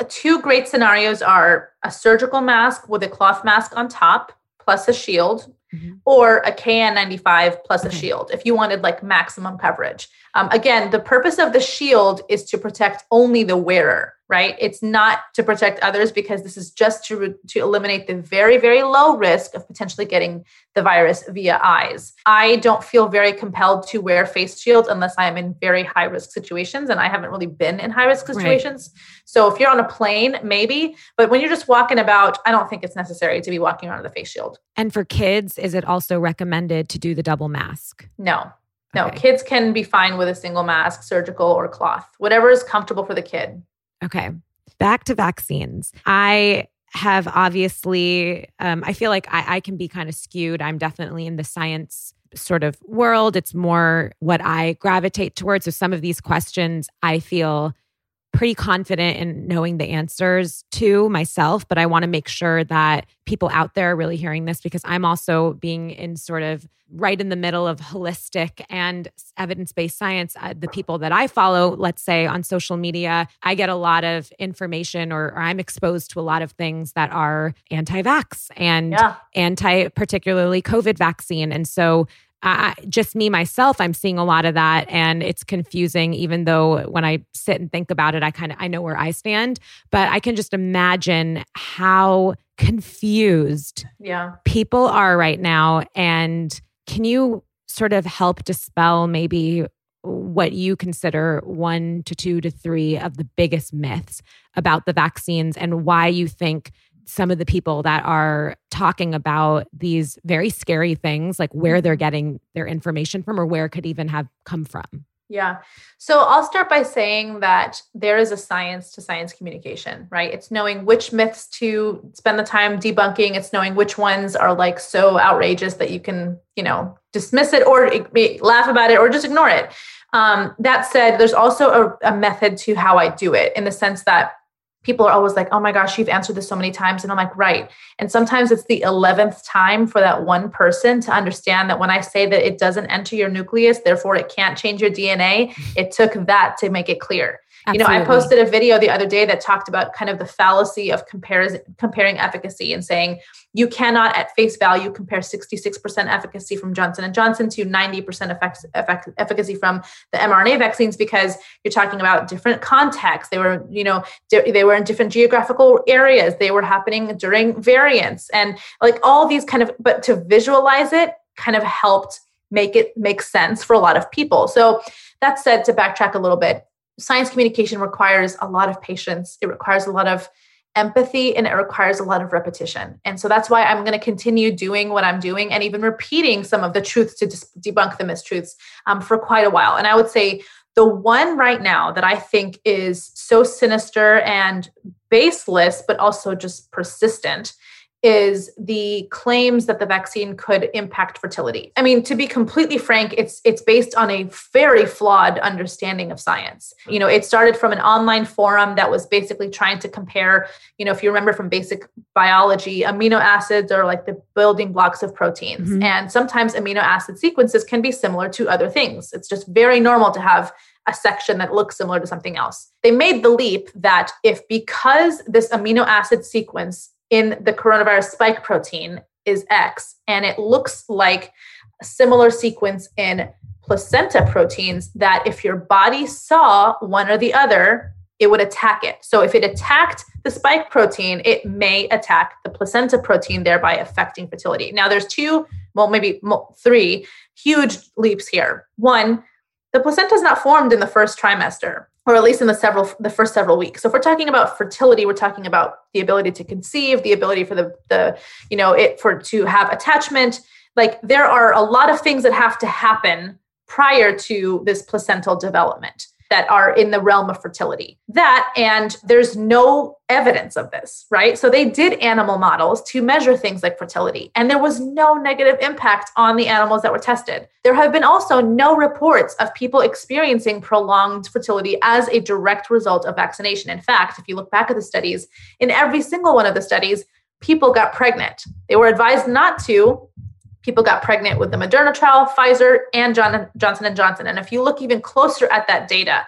uh, two great scenarios are a surgical mask with a cloth mask on top plus a shield, mm-hmm. or a KN95 plus okay. a shield if you wanted like maximum coverage. Um, again, the purpose of the shield is to protect only the wearer, right? It's not to protect others because this is just to, to eliminate the very, very low risk of potentially getting the virus via eyes. I don't feel very compelled to wear face shields unless I am in very high risk situations, and I haven't really been in high risk situations. Right. So if you're on a plane, maybe, but when you're just walking about, I don't think it's necessary to be walking around with a face shield. And for kids, is it also recommended to do the double mask? No, no, okay. kids can be fine with a single mask, surgical or cloth, whatever is comfortable for the kid. Okay. Back to vaccines. I have obviously, um, I feel like I, I can be kind of skewed. I'm definitely in the science sort of world. It's more what I gravitate towards. So some of these questions I feel pretty confident in knowing the answers to myself, but I want to make sure that people out there are really hearing this because I'm also being in sort of right in the middle of holistic and evidence based science. Uh, the people that I follow, let's say on social media, I get a lot of information or, or I'm exposed to a lot of things that are anti vax and yeah. anti, particularly COVID vaccine. And so I, just me myself, I'm seeing a lot of that, and it's confusing. Even though when I sit and think about it, I kind of I know where I stand, but I can just imagine how confused yeah people are right now. And can you sort of help dispel maybe what you consider one to two to three of the biggest myths about the vaccines and why you think some of the people that are talking about these very scary things, like where they're mm-hmm. getting their information from or where it could even have come from. Yeah. So I'll start by saying that there is a science to science communication, right? It's knowing which myths to spend the time debunking. It's knowing which ones are like so outrageous that you can, you know, dismiss it or laugh about it or just ignore it. Um, that said, there's also a, a method to how I do it in the sense that people are always like, oh my gosh, you've answered this so many times. And I'm like, right. And sometimes it's the 11th time for that one person to understand that when I say that it doesn't enter your nucleus, therefore it can't change your DNA, it took that to make it clear. Absolutely. You know, I posted a video the other day that talked about kind of the fallacy of comparison, comparing efficacy and saying you cannot at face value compare 66% efficacy from Johnson and Johnson to 90% effect, effect, efficacy from the mRNA vaccines because you're talking about different contexts. They were, you know, di- they were in different geographical areas. They were happening during variants and like all these kind of but to visualize it kind of helped make it make sense for a lot of people. So that said to backtrack a little bit, science communication requires a lot of patience. It requires a lot of empathy and it requires a lot of repetition. And so that's why I'm going to continue doing what I'm doing and even repeating some of the truths to debunk the mistruths um, for quite a while. And I would say the one right now that I think is so sinister and baseless, but also just persistent is the claims that the vaccine could impact fertility. I mean, to be completely frank, it's it's based on a very flawed understanding of science. You know, it started from an online forum that was basically trying to compare, you know, if you remember from basic biology, amino acids are like the building blocks of proteins. Mm-hmm. And sometimes amino acid sequences can be similar to other things. It's just very normal to have a section that looks similar to something else. They made the leap that if because this amino acid sequence in the coronavirus spike protein is X, and it looks like a similar sequence in placenta proteins that if your body saw one or the other, it would attack it. So if it attacked the spike protein, it may attack the placenta protein, thereby affecting fertility. Now, there's two, well, maybe three huge leaps here. One, the placenta is not formed in the first trimester or at least in the several the first several weeks. So if we're talking about fertility we're talking about the ability to conceive the ability for the the you know it for to have attachment. Like there are a lot of things that have to happen prior to this placental development that are in the realm of fertility. That and there's no evidence of this, right? So they did animal models to measure things like fertility, and there was no negative impact on the animals that were tested. There have been also no reports of people experiencing prolonged fertility as a direct result of vaccination. In fact, if you look back at the studies, in every single one of the studies, people got pregnant. They were advised not to, people got pregnant with the Moderna trial, Pfizer, and John, Johnson and Johnson. And if you look even closer at that data,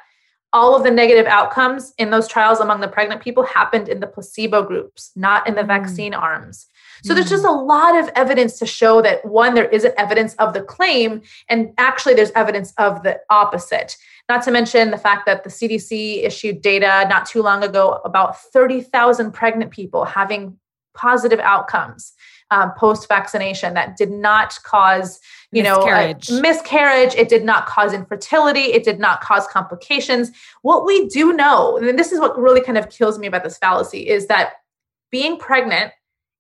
all of the negative outcomes in those trials among the pregnant people happened in the placebo groups, not in the mm. vaccine arms. So mm. there's just a lot of evidence to show that one, there isn't evidence of the claim, and actually there's evidence of the opposite. Not to mention the fact that the CDC issued data not too long ago about 30,000 pregnant people having positive outcomes um, post vaccination that did not cause you miscarriage. know miscarriage. it did not cause infertility. It did not cause complications. What we do know and this is what really kind of kills me about this fallacy is that being pregnant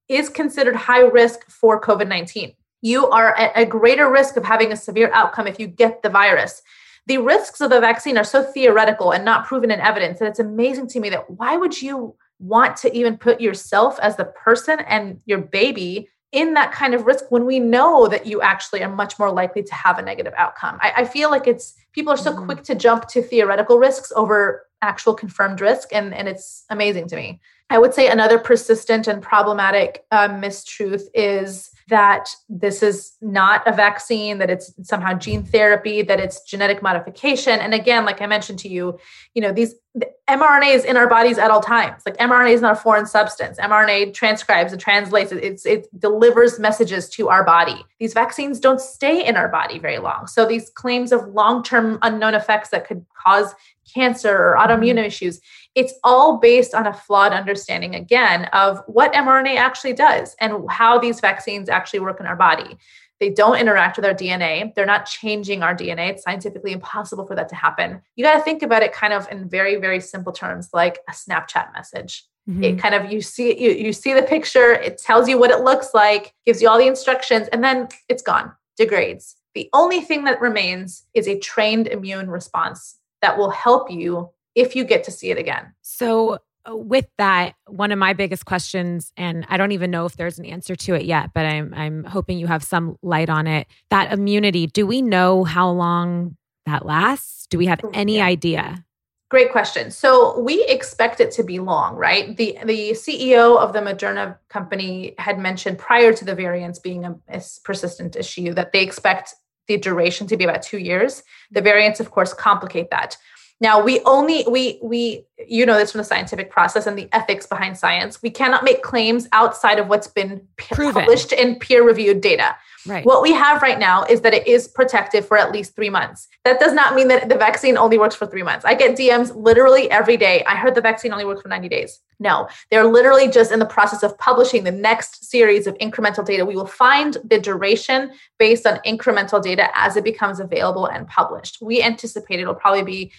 is considered high risk for covid-19 you are at a greater risk of having a severe outcome if you get the virus. The risks of the vaccine are so theoretical and not proven in evidence that it's amazing to me that why would you want to even put yourself as the person and your baby in that kind of risk when we know that you actually are much more likely to have a negative outcome. I, I feel like it's people are so mm-hmm. quick to jump to theoretical risks over actual confirmed risk, and, and it's amazing to me. I would say another persistent and problematic uh, mistruth is that this is not a vaccine, that it's somehow gene therapy, that it's genetic modification. And again, like I mentioned to you, you know, these the mRNA is in our bodies at all times. Like mRNA is not a foreign substance. mRNA transcribes and translates it. It's, it delivers messages to our body. These vaccines don't stay in our body very long. So these claims of long-term unknown effects that could cause cancer or autoimmune mm-hmm. issues it's all based on a flawed understanding again of what mRNA actually does and how these vaccines actually work in our body. They don't interact with our DNA. They're not changing our DNA. It's scientifically impossible for that to happen. You got to think about it kind of in very, very simple terms, like a Snapchat message. Mm-hmm. It kind of you see you you see the picture, it tells you what it looks like, gives you all the instructions, and then it's gone, degrades. The only thing that remains is a trained immune response that will help you if you get to see it again. So, uh, with that, one of my biggest questions, and I don't even know if there's an answer to it yet, but I'm I'm hoping you have some light on it. That immunity, do we know how long that lasts? Do we have any yeah. idea? Great question. So we expect it to be long, right? The the CEO of the Moderna company had mentioned prior to the variants being a, a persistent issue that they expect the duration to be about two years. The mm-hmm. variants, of course, complicate that. Now we only we we you know this from the scientific process and the ethics behind science. We cannot make claims outside of what's been Proven. published in peer-reviewed data. Right. What we have right now is that it is protective for at least three months. That does not mean that the vaccine only works for three months. I get DMs literally every day. I heard the vaccine only works for 90 days. No, they're literally just in the process of publishing the next series of incremental data. We will find the duration based on incremental data as it becomes available and published. We anticipate it'll probably be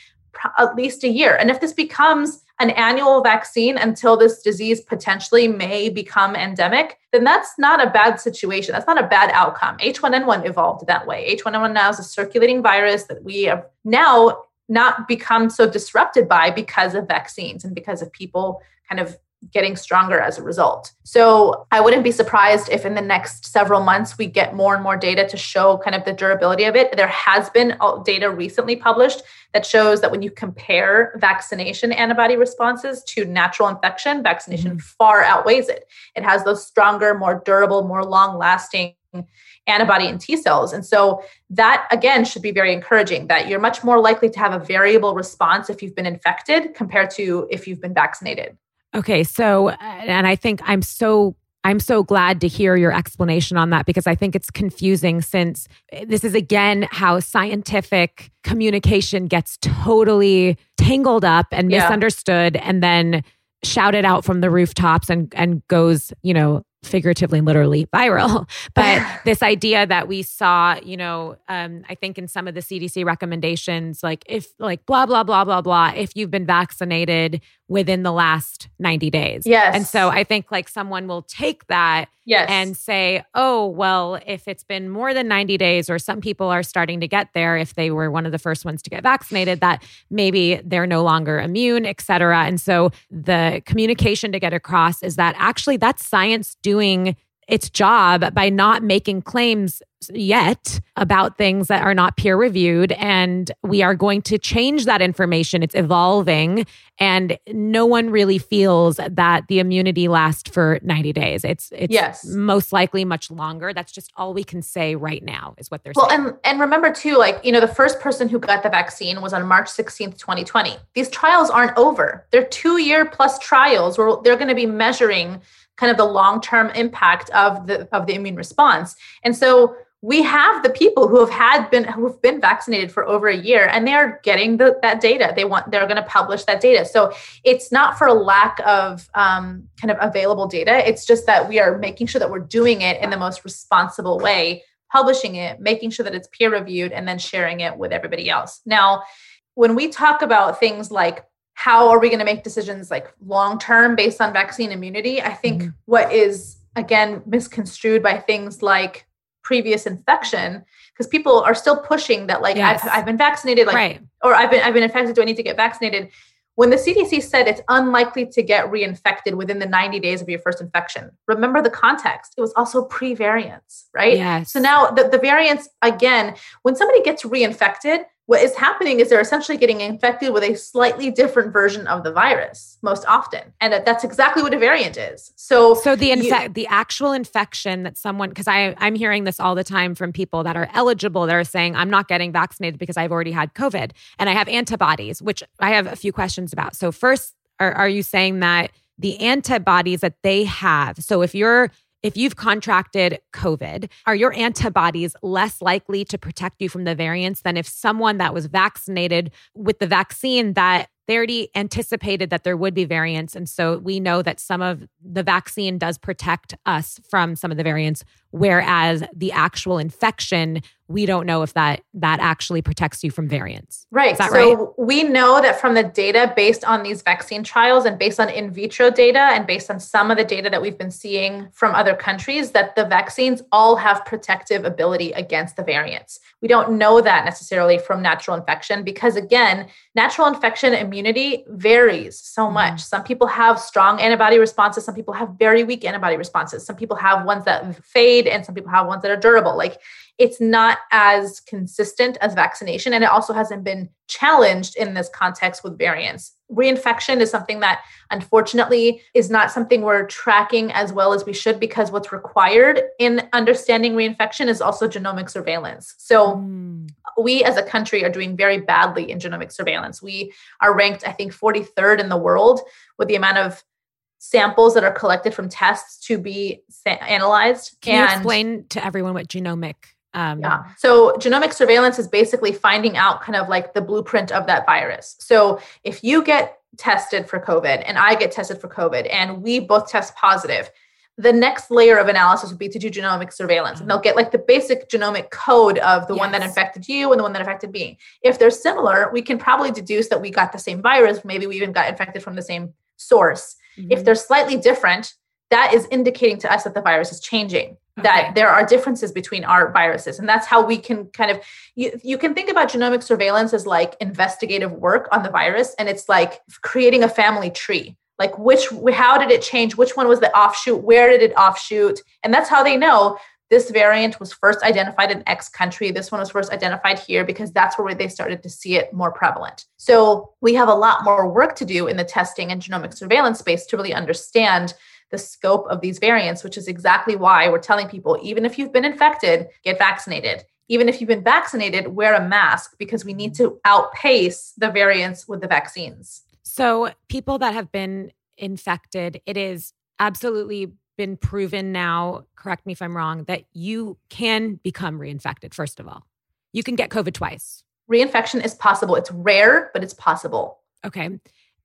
at least a year. And if this becomes an annual vaccine until this disease potentially may become endemic, then that's not a bad situation. That's not a bad outcome. H1N1 evolved that way. H1N1 now is a circulating virus that we have now not become so disrupted by because of vaccines and because of people kind of getting stronger as a result. So I wouldn't be surprised if in the next several months we get more and more data to show kind of the durability of it. There has been data recently published that shows that when you compare vaccination antibody responses to natural infection, vaccination mm-hmm. far outweighs it. It has those stronger, more durable, more long lasting antibody and T cells. And so that again should be very encouraging that you're much more likely to have a variable response if you've been infected compared to if you've been vaccinated. Okay. So, and I think I'm so I'm so glad to hear your explanation on that because I think it's confusing since this is again how scientific communication gets totally tangled up and Yeah. misunderstood and then shouted out from the rooftops and and goes, you know, figuratively and literally viral. <laughs> But <sighs> this idea that we saw, you know, um, I think in some of the CDC recommendations, like if like blah blah blah blah blah, if you've been vaccinated within the last 90 days. Yes. And so I think like someone will take that Yes. and say, oh, well, if it's been more than 90 days, or some people are starting to get there if they were one of the first ones to get vaccinated, that maybe they're no longer immune, et cetera. And so the communication to get across is that actually that's science doing its job by not making claims yet about things that are not peer reviewed. And we are going to change that information. It's evolving. And no one really feels that the immunity lasts for 90 days. It's it's Yes. most likely much longer. That's just all we can say right now, is what they're Well, saying. Well, and and remember too, like you know, the first person who got the vaccine was on March sixteenth, twenty twenty. These trials aren't over; they're two year plus trials where they're going to be measuring kind of the long term impact of the of the immune response. And so we have the people who have had been who've been vaccinated for over a year, and they are getting the, that data. They want they're going to publish that data. So it's not for lack of um, kind of available data. It's just that we are making sure that we're doing it in the most responsible way publishing it, making sure that it's peer reviewed, and then sharing it with everybody else. Now, when we talk about things like how are we going to make decisions like long term based on vaccine immunity, I think Mhm. what is again misconstrued by things like previous infection because people are still pushing that like Yes. I've, I've been vaccinated like right. or I've been I've been infected. Do I need to get vaccinated? When the CDC said it's unlikely to get reinfected within the 90 days of your first infection, remember the context. It was also pre-variants, right? Yes. So now the, the variants, again, when somebody gets reinfected, what is happening is they're essentially getting infected with a slightly different version of the virus most often. And that's exactly what a variant is. So, So the the actual infection that someone because I I'm hearing this all the time from people that are eligible that are saying I'm not getting vaccinated because I've already had COVID and I have antibodies, which I have a few questions about. So first, are are you saying that the antibodies that they have? So if you're if you've contracted COVID, are your antibodies less likely to protect you from the variants than if someone that was vaccinated with the vaccine that they already anticipated that there would be variants. And so we know that some of the vaccine does protect us from some of the variants, whereas the actual infection, we don't know if that that actually protects you from variants. Right. So we know that from the data based on these vaccine trials and based on in vitro data and based on some of the data that we've been seeing from other countries that the vaccines all have protective ability against the variants. We don't know that necessarily from natural infection because again, natural infection immunity varies so mm-hmm. much. Some people have strong antibody responses, some people have very weak antibody responses. Some people have ones that fade and some people have ones that are durable. Like it's not as consistent as vaccination and it also hasn't been challenged in this context with variants reinfection is something that unfortunately is not something we're tracking as well as we should because what's required in understanding reinfection is also genomic surveillance so Mm. we as a country are doing very badly in genomic surveillance we are ranked i think 43rd in the world with the amount of samples that are collected from tests to be sa- analyzed Can you explain to everyone what genomic? Um, yeah. So genomic surveillance is basically finding out kind of like the blueprint of that virus. So if you get tested for COVID and I get tested for COVID and we both test positive, the next layer of analysis would be to do genomic surveillance. And they'll get like the basic genomic code of the one that infected you and the one that infected me. If they're similar, we can probably deduce that we got the same virus. Maybe we even got infected from the same source. If Mhm. they're slightly different, that is indicating to us that the virus is changing Okay. that there are differences between our viruses and that's how we can kind of you, you can think about genomic surveillance as like investigative work on the virus and it's like creating a family tree like which how did it change which one was the offshoot where did it offshoot and that's how they know this variant was first identified in X country. This one was first identified here because that's where they started to see it more prevalent. So we have a lot more work to do in the testing and genomic surveillance space to really understand the scope of these variants, which is exactly why we're telling people even if you've been infected, get vaccinated. Even if you've been vaccinated, wear a mask because we need to outpace the variants with the vaccines. So, people that have been infected, it is absolutely been proven now, correct me if I'm wrong, that you can become reinfected, first of all. You can get COVID twice. Reinfection is possible. It's rare, but it's possible. Okay.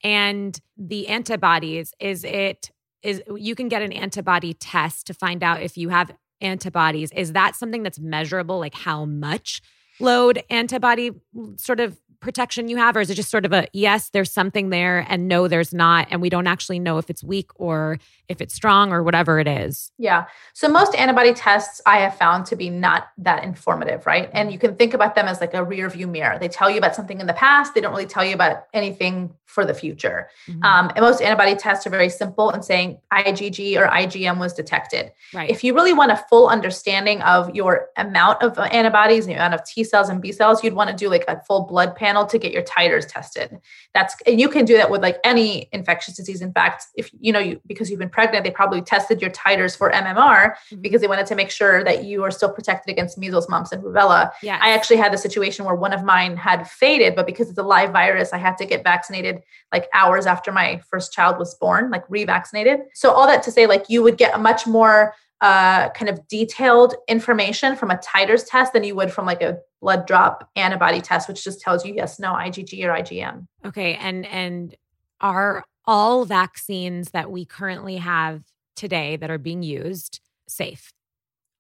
And the antibodies, is it is you can get an antibody test to find out if you have antibodies. Is that something that's measurable, like how much load antibody sort of protection you have? Or is it just sort of a yes, there's something there and no, there's not? And we don't actually know if it's weak or if it's strong or whatever it is? Yeah. So most antibody tests I have found to be not that informative, right? And you can think about them as like a rear view mirror. They tell you about something in the past, they don't really tell you about anything for the future. Mm-hmm. Um, and most antibody tests are very simple in saying IgG or IgM was detected. Right. If you really want a full understanding of your amount of antibodies and the amount of T cells and B cells, you'd want to do like a full blood panel to get your titers tested. That's and you can do that with like any infectious disease. In fact, if you know you because you've been pregnant, they probably tested your titers for MMR mm-hmm. because they wanted to make sure that you are still protected against measles, mumps, and rubella. Yeah. I actually had the situation where one of mine had faded, but because it's a live virus, I had to get vaccinated like hours after my first child was born, like revaccinated. So all that to say, like you would get a much more uh, kind of detailed information from a titers test than you would from like a blood drop antibody test, which just tells you yes, no, IgG or IgM. Okay, and and are all vaccines that we currently have today that are being used safe?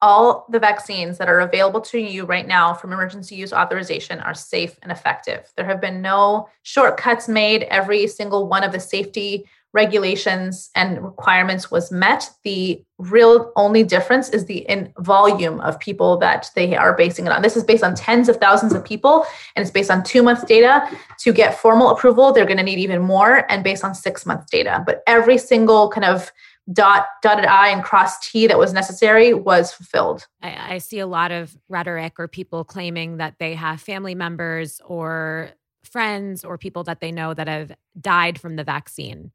all the vaccines that are available to you right now from emergency use authorization are safe and effective. There have been no shortcuts made. Every single one of the safety regulations and requirements was met. The real only difference is the in volume of people that they are basing it on. This is based on tens of thousands of people and it's based on two month data. To get formal approval, they're going to need even more and based on six month data. But every single kind of dot dotted i and cross t that was necessary was fulfilled I, I, see a lot of rhetoric or people claiming that they have family members or friends or people that they know that have died from the vaccine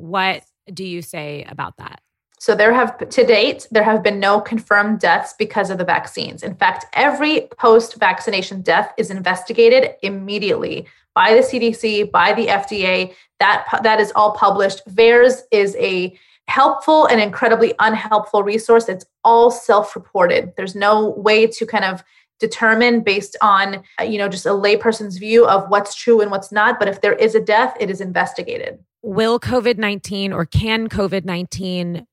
what do you say about that? So there have to date there have been no confirmed deaths because of the vaccines. In fact every post vaccination death is investigated immediately by the cdc by the fda that that is all published. VAERS is a helpful and incredibly unhelpful resource. It's all self-reported. There's no way to kind of determine based on you know just a layperson's view of what's true and what's not. But if there is a death it is investigated will covid-19 or can covid-19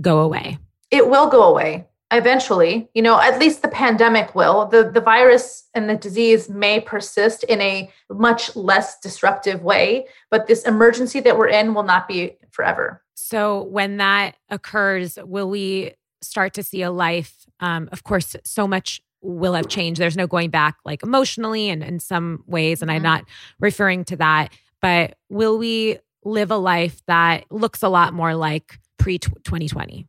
go away it will go away eventually you know at least the pandemic will the the virus and the disease may persist in a much less disruptive way but this emergency that we're in will not be forever so when that occurs, will we start to see a life? Um, of course, so much will have changed. There's no going back, like emotionally and in some ways, and mm-hmm. I'm not referring to that. But will we live a life that looks a lot more like pre 2020?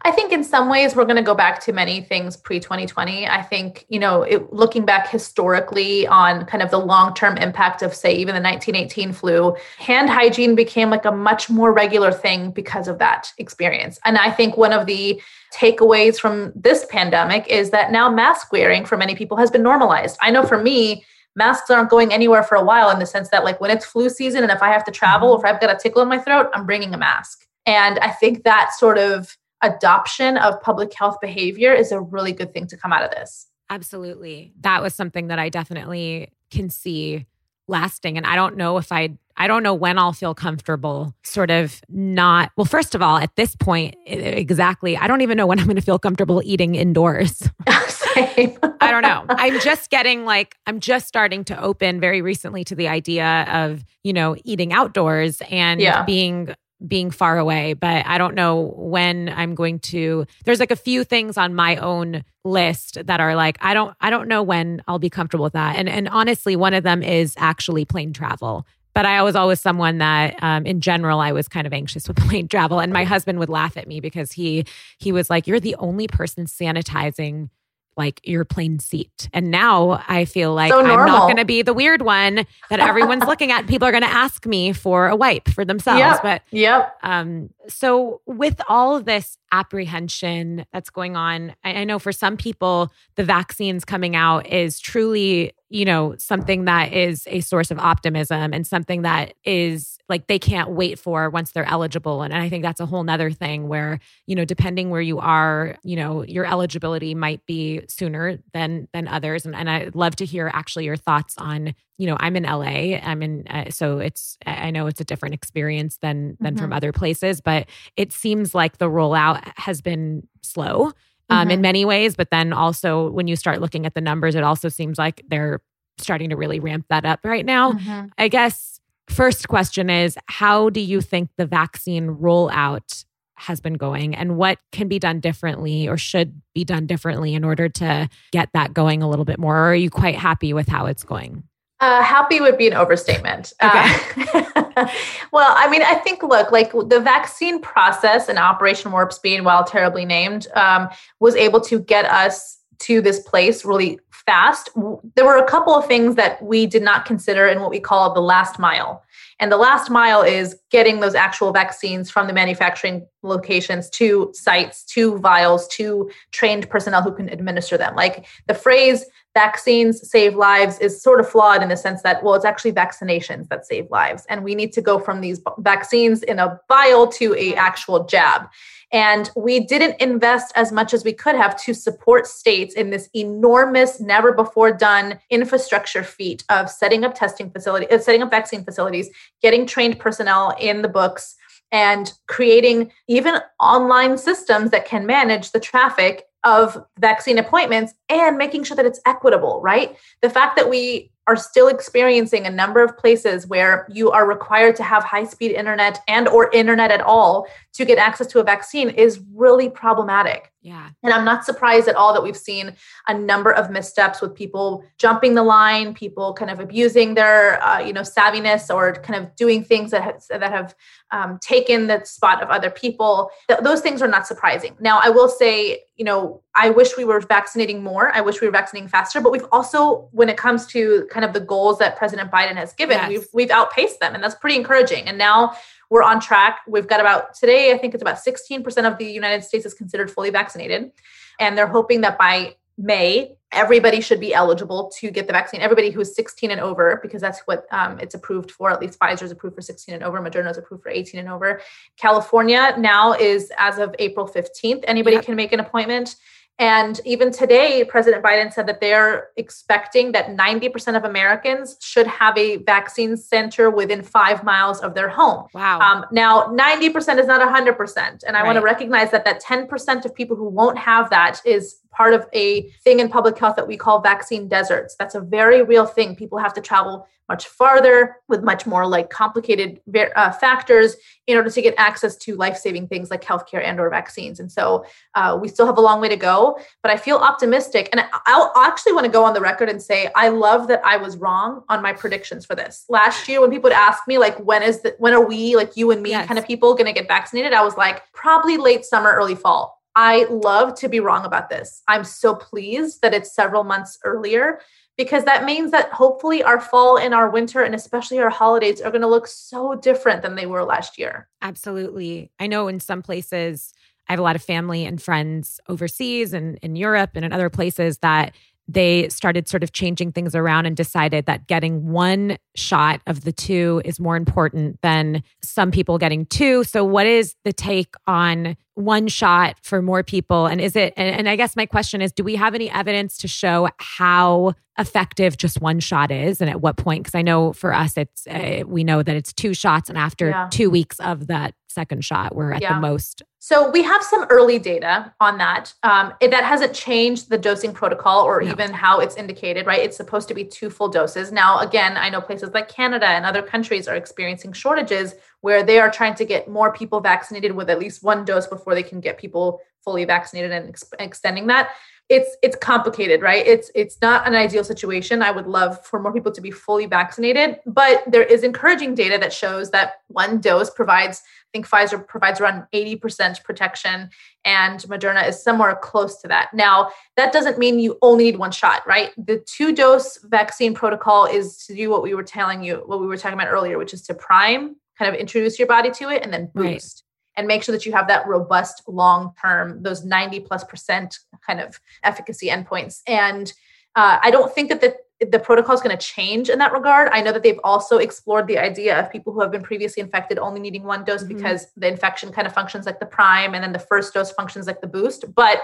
I think in some ways we're going to go back to many things pre 2020. I think, you know, it, looking back historically on kind of the long term impact of, say, even the 1918 flu, hand hygiene became like a much more regular thing because of that experience. And I think one of the takeaways from this pandemic is that now mask wearing for many people has been normalized. I know for me, masks aren't going anywhere for a while in the sense that like when it's flu season and if I have to travel or if I've got a tickle in my throat, I'm bringing a mask. And I think that sort of adoption of public health behavior is a really good thing to come out of this. Absolutely. That was something that I definitely can see lasting and I don't know if I I don't know when I'll feel comfortable sort of not well first of all at this point exactly I don't even know when I'm going to feel comfortable eating indoors. <laughs> <laughs> I don't know. I'm just getting like I'm just starting to open very recently to the idea of, you know, eating outdoors and yeah. being being far away, but I don't know when I'm going to there's like a few things on my own list that are like I don't I don't know when I'll be comfortable with that. And and honestly, one of them is actually plane travel. But I was always someone that, um, in general, I was kind of anxious with <laughs> plane travel, and my husband would laugh at me because he he was like, "You're the only person sanitizing like your plane seat. And now I feel like so I'm not going to be the weird one that everyone's looking at. People are going to ask me for a wipe for themselves. Yep. But yep. Um, so with all of this apprehension that's going on, I, I know for some people the vaccines coming out is truly you know, something that is a source of optimism and something that is like they can't wait for once they're eligible. And, and I think that's a whole nother thing where, you know, depending where you are, you know, your eligibility might be sooner than than others. And, and I'd love to hear actually your thoughts on, you know, I'm in LA. I'm in, uh, so it's, I know it's a different experience than than mm-hmm. from other places, but it seems like the rollout has been slow um, mm-hmm. in many ways. But then also, when you start looking at the numbers, it also seems like they're starting to really ramp that up right now. Mm-hmm. I guess first question is how do you think the vaccine rollout has been going and what can be done differently or should be done differently in order to get that going a little bit more? Or are you quite happy with how it's going? Uh, happy would be an overstatement. Okay. Uh, <laughs> <laughs> <laughs> well, I mean, I think, look, like the vaccine process and Operation Warp Speed, while terribly named, um, was able to get us to this place really fast. There were a couple of things that we did not consider in what we call the last mile. And the last mile is getting those actual vaccines from the manufacturing locations to sites, to vials, to trained personnel who can administer them. Like the phrase vaccines save lives is sort of flawed in the sense that, well, it's actually vaccinations that save lives. And we need to go from these vaccines in a vial to a actual jab. And we didn't invest as much as we could have to support states in this enormous, never before done infrastructure feat of setting up testing facilities, uh, setting up vaccine facilities, getting trained personnel in the books, and creating even online systems that can manage the traffic of vaccine appointments and making sure that it's equitable, right? The fact that we are still experiencing a number of places where you are required to have high speed internet and or internet at all to get access to a vaccine is really problematic. Yeah. And I'm not surprised at all that we've seen a number of missteps with people jumping the line, people kind of abusing their, uh, you know, savviness or kind of doing things that have, that have um, taken the spot of other people. Th- those things are not surprising. Now, I will say, you know, I wish we were vaccinating more. I wish we were vaccinating faster. But we've also, when it comes to kind of the goals that President Biden has given, yes. we've we've outpaced them, and that's pretty encouraging. And now we're on track. We've got about today, I think it's about 16% of the United States is considered fully vaccinated. And they're hoping that by May, everybody should be eligible to get the vaccine. Everybody who's 16 and over, because that's what um, it's approved for. At least Pfizer's approved for 16 and over. Moderna's approved for 18 and over. California now is as of April 15th. Anybody yep. can make an appointment. And even today, President Biden said that they're expecting that 90% of Americans should have a vaccine center within five miles of their home. Wow. Um, now, 90% is not 100%. And I right. want to recognize that that 10% of people who won't have that is part of a thing in public health that we call vaccine deserts. That's a very real thing. People have to travel much farther with much more like complicated uh, factors in order to get access to life-saving things like healthcare and or vaccines and so uh, we still have a long way to go but i feel optimistic and I'll, actually want to go on the record and say i love that i was wrong on my predictions for this last year when people would ask me like when is the when are we like you and me yes. kind of people going to get vaccinated i was like probably late summer early fall I love to be wrong about this. I'm so pleased that it's several months earlier because that means that hopefully our fall and our winter and especially our holidays are going to look so different than they were last year. Absolutely. I know in some places, I have a lot of family and friends overseas and in Europe and in other places that they started sort of changing things around and decided that getting one shot of the two is more important than some people getting two. So, what is the take on one shot for more people? And is it, and, and I guess my question is do we have any evidence to show how effective just one shot is and at what point? Because I know for us, it's, uh, we know that it's two shots. And after yeah. two weeks of that second shot, we're at yeah. the most so we have some early data on that. Um, it, that hasn't changed the dosing protocol or no. even how it's indicated, right? It's supposed to be two full doses. Now, again, I know places like Canada and other countries are experiencing shortages where they are trying to get more people vaccinated with at least one dose before they can get people fully vaccinated and ex- extending that. It's it's complicated right? It's it's not an ideal situation. I would love for more people to be fully vaccinated but there is encouraging data that shows that one dose provides i think pfizer provides around 80% protection and moderna is somewhere close to that. Now that doesn't mean you only need one shot right? The two dose vaccine protocol is to do what we were telling you what we were talking about earlier which is to prime kind of introduce your body to it and then boost right and make sure that you have that robust long term those 90 plus percent kind of efficacy endpoints and uh, i don't think that the the protocol is going to change in that regard. I know that they've also explored the idea of people who have been previously infected only needing one dose mm-hmm. because the infection kind of functions like the prime and then the first dose functions like the boost. But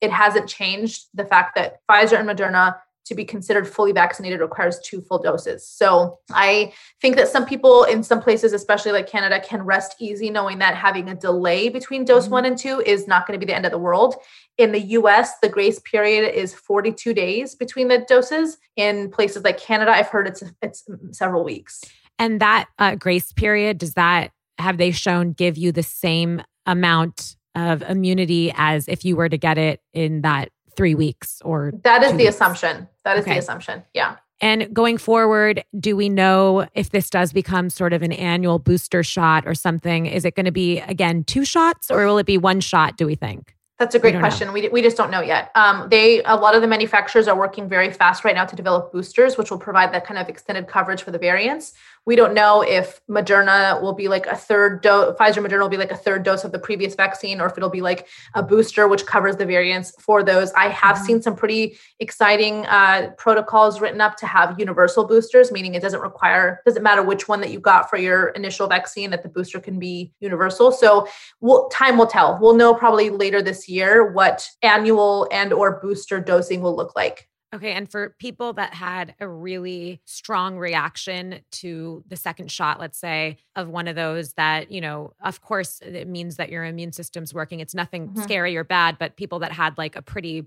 it hasn't changed the fact that Pfizer and Moderna to be considered fully vaccinated requires two full doses. So I think that some people in some places, especially like Canada, can rest easy knowing that having a delay between dose mm-hmm. one and two is not going to be the end of the world. In the US, the grace period is 42 days between the doses. In places like Canada, I've heard it's it's several weeks. And that uh, grace period, does that have they shown give you the same amount of immunity as if you were to get it in that three weeks or that is the weeks. assumption that is okay. the assumption yeah and going forward do we know if this does become sort of an annual booster shot or something is it going to be again two shots or will it be one shot do we think that's a great question. We, we just don't know yet. Um, they a lot of the manufacturers are working very fast right now to develop boosters, which will provide that kind of extended coverage for the variants. We don't know if Moderna will be like a third dose, Pfizer Moderna will be like a third dose of the previous vaccine, or if it'll be like a booster, which covers the variants for those. I have mm-hmm. seen some pretty exciting uh, protocols written up to have universal boosters, meaning it doesn't require, doesn't matter which one that you got for your initial vaccine, that the booster can be universal. So we'll, time will tell. We'll know probably later this year what annual and or booster dosing will look like. Okay. And for people that had a really strong reaction to the second shot, let's say, of one of those that, you know, of course, it means that your immune system's working. It's nothing mm-hmm. scary or bad, but people that had like a pretty,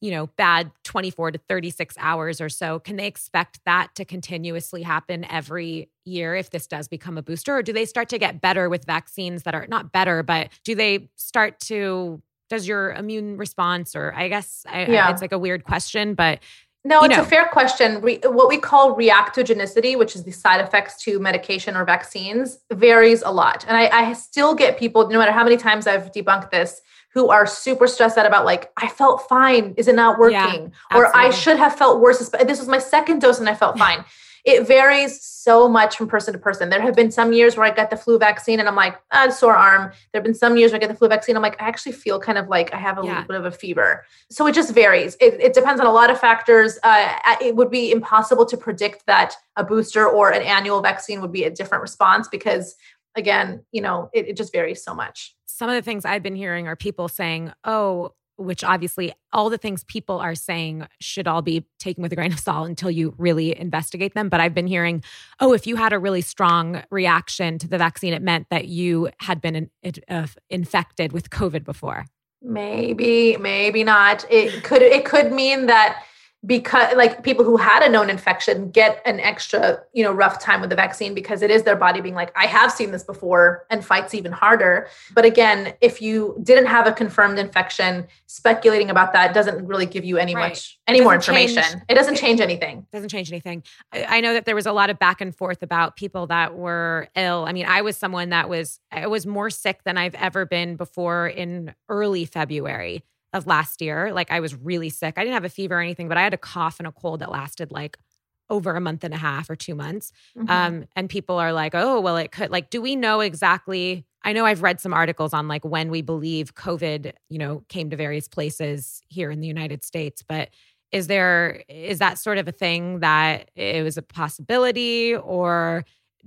you know, bad 24 to 36 hours or so, can they expect that to continuously happen every year if this does become a booster? Or do they start to get better with vaccines that are not better, but do they start to does your immune response or i guess I, yeah. it's like a weird question but no, it's know. a fair question. Re- what we call reactogenicity, which is the side effects to medication or vaccines, varies a lot. And I, I, still get people, no matter how many times I've debunked this, who are super stressed out about like, I felt fine. Is it not working? Yeah, or I should have felt worse. This was my second dose and I felt fine it varies so much from person to person. There have been some years where I got the flu vaccine and I'm like, ah, sore arm. There have been some years where I get the flu vaccine. I'm like, I actually feel kind of like I have a yeah. little bit of a fever. So it just varies. It, it depends on a lot of factors. Uh, it would be impossible to predict that a booster or an annual vaccine would be a different response because, again, you know, it, it just varies so much. Some of the things I've been hearing are people saying, oh, which obviously all the things people are saying should all be taken with a grain of salt until you really investigate them. But I've been hearing, oh, if you had a really strong reaction to the vaccine, it meant that you had been in, uh, infected with COVID before. Maybe, maybe not. It could. It could mean that because like people who had a known infection get an extra you know rough time with the vaccine because it is their body being like i have seen this before and fights even harder. But again if you didn't have a confirmed infection speculating about that doesn't really give you any right. much any more information change, it doesn't change anything. doesn't change anything. I know that there was a lot of back and forth about people that were ill. I mean i was someone that was i was more sick than i've ever been before in early february of last year. Like I was really sick. I didn't have a fever or anything, but I had a cough and a cold that lasted like over a month and a half or two months. Mm-hmm. Um, and people are like, oh, well, it could like, do we know exactly? I know I've read some articles on like when we believe COVID, you know, came to various places here in the United States, but is there is that sort of a thing that it was a possibility or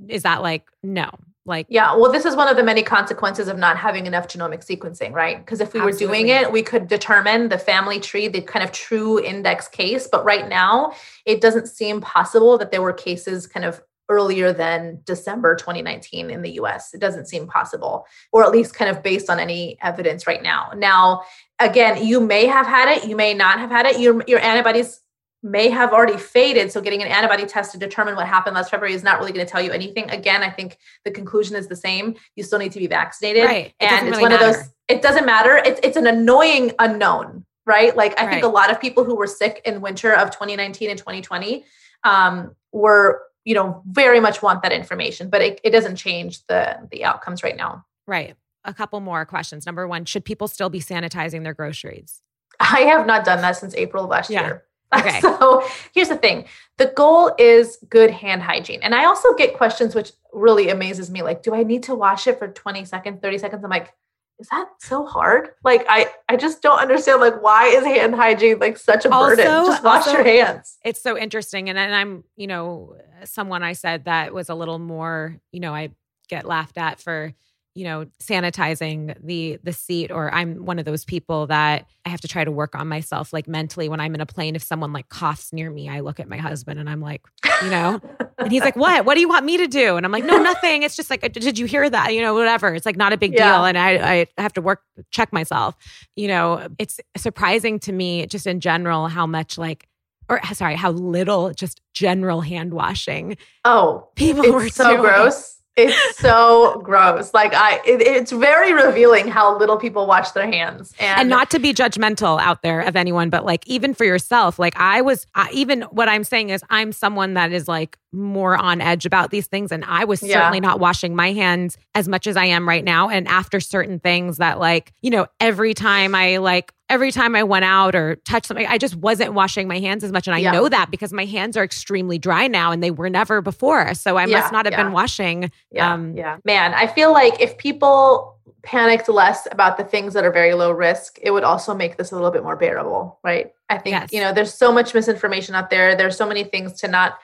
is that like no like yeah well this is one of the many consequences of not having enough genomic sequencing right because if we absolutely. were doing it we could determine the family tree the kind of true index case but right now it doesn't seem possible that there were cases kind of earlier than December 2019 in the US. It doesn't seem possible, or at least kind of based on any evidence right now. Now, again, you may have had it, you may not have had it. Your, your antibodies may have already faded. So getting an antibody test to determine what happened last February is not really going to tell you anything. Again, I think the conclusion is the same. You still need to be vaccinated. Right. It and it's really one matter. of those, it doesn't matter. It's it's an annoying unknown, right? Like I right. think a lot of people who were sick in winter of 2019 and 2020 um, were, you know, very much want that information, but it, it doesn't change the the outcomes right now. Right. A couple more questions. Number one, should people still be sanitizing their groceries? I have not done that since April of last yeah. year. <laughs> Okay. so here's the thing the goal is good hand hygiene. And I also get questions which really amazes me like, do I need to wash it for 20 seconds, 30 seconds? I'm like, is that so hard? Like I I just don't understand like why is hand hygiene like such a burden? Just wash also- your hands. It's so interesting. And, and I'm, you know, someone I said that was a little more, you know, I get laughed at for, you know, sanitizing the the seat or I'm one of those people that I have to try to work on myself like mentally when I'm in a plane if someone like coughs near me, I look at my husband and I'm like, you know, and he's like, "What? What do you want me to do?" And I'm like, "No, nothing. It's just like, did you hear that? You know, whatever. It's like not a big Yeah. deal." And I, I have to work check myself. You know, it's surprising to me just in general how much like, or sorry, how little just general hand washing Oh, people were so doing. gross. It's so gross. Like I, it, it's very revealing how little people wash their hands, and, and not to be judgmental out there of anyone but like even for yourself like i was I, even what i'm saying is i'm someone that is like more on edge about these things and i was Yeah. certainly not washing my hands as much as i am right now and after certain things that like you know every time i like every time i went out or touched something i just wasn't washing my hands as much and i Yeah. know that because my hands are extremely dry now and they were never before so i Yeah, must not have yeah. been washing yeah, um, yeah, man. I feel like if people panicked less about the things that are very low risk, it would also make this a little bit more bearable, right? I think Yes. you know there's so much misinformation out there. There's so many things to not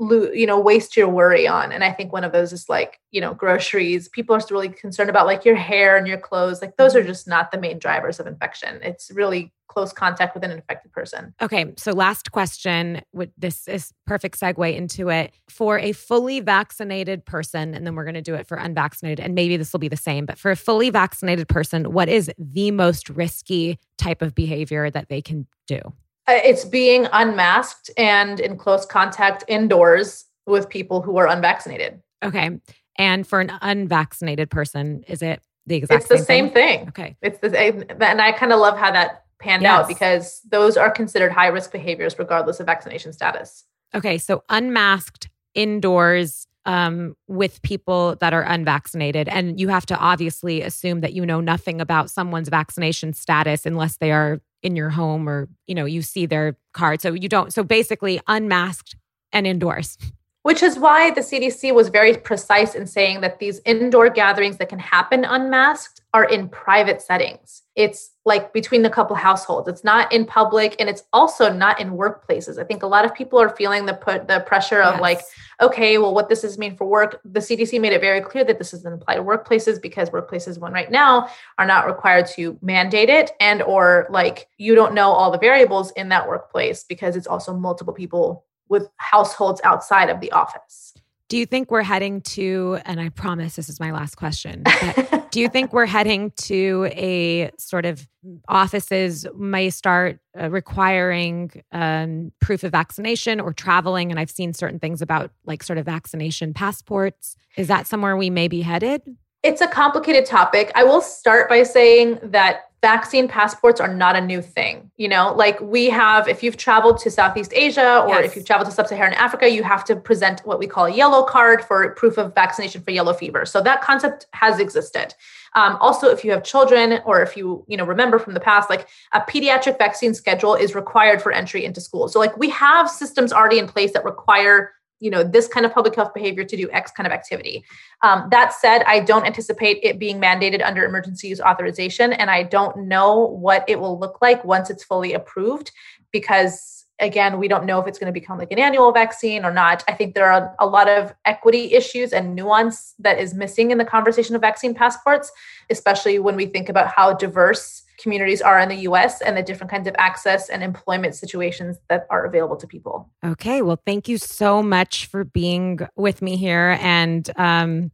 you know waste your worry on and i think one of those is like you know groceries people are really concerned about like your hair and your clothes like those are mm-hmm. just not the main drivers of infection it's really close contact with an infected person Okay, so last question. With this is perfect segue into it for a fully vaccinated person, and then we're going to do it for unvaccinated, and maybe this will be the same. But for a fully vaccinated person, what is the most risky type of behavior that they can do? Uh, it's being unmasked and in close contact indoors with people who are unvaccinated Okay, and for an unvaccinated person, is it the exact it's the same same thing, Okay, it's the same and i kind of love how that panned Yes. out because those are considered high risk behaviors regardless of vaccination status okay, so unmasked indoors. Um, with people that are unvaccinated. And you have to obviously assume that you know nothing about someone's vaccination status unless they are in your home or, you know, you see their card. So you don't, so basically unmasked and indoors. Which is why the CDC was very precise in saying that these indoor gatherings that can happen unmasked are in private settings. It's like between a couple households. It's not in public and it's also not in workplaces. I think a lot of people are feeling the put the pressure of Yes. like, okay, well, what does this mean for work? The CDC made it very clear that this doesn't apply to workplaces because workplaces, one right now, are not required to mandate it, and or like you don't know all the variables in that workplace because it's also multiple people with households outside of the office. Do you think we're heading to, and I promise this is my last question, but <laughs> do you think we're heading to a sort of offices may start uh, requiring um, proof of vaccination or traveling? And I've seen certain things about like sort of vaccination passports. Is that somewhere we may be headed? It's a complicated topic. I will start by saying that vaccine passports are not a new thing. You know, like we have, if you've traveled to Southeast Asia or Yes. if you've traveled to Sub Saharan Africa, you have to present what we call a yellow card for proof of vaccination for yellow fever. So that concept has existed. Um, also, if you have children or if you, you know, remember from the past, like a pediatric vaccine schedule is required for entry into school. So like we have systems already in place that require you know this kind of public health behavior to do x kind of activity. Um, that said i don't anticipate it being mandated under emergency use authorization and i don't know what it will look like once it's fully approved because again we don't know if it's going to become like an annual vaccine or not. I think there are a lot of equity issues and nuance that is missing in the conversation of vaccine passports especially when we think about how diverse communities are in the us and the different kinds of access and employment situations that are available to people Okay. Well, thank you so much for being with me here and um,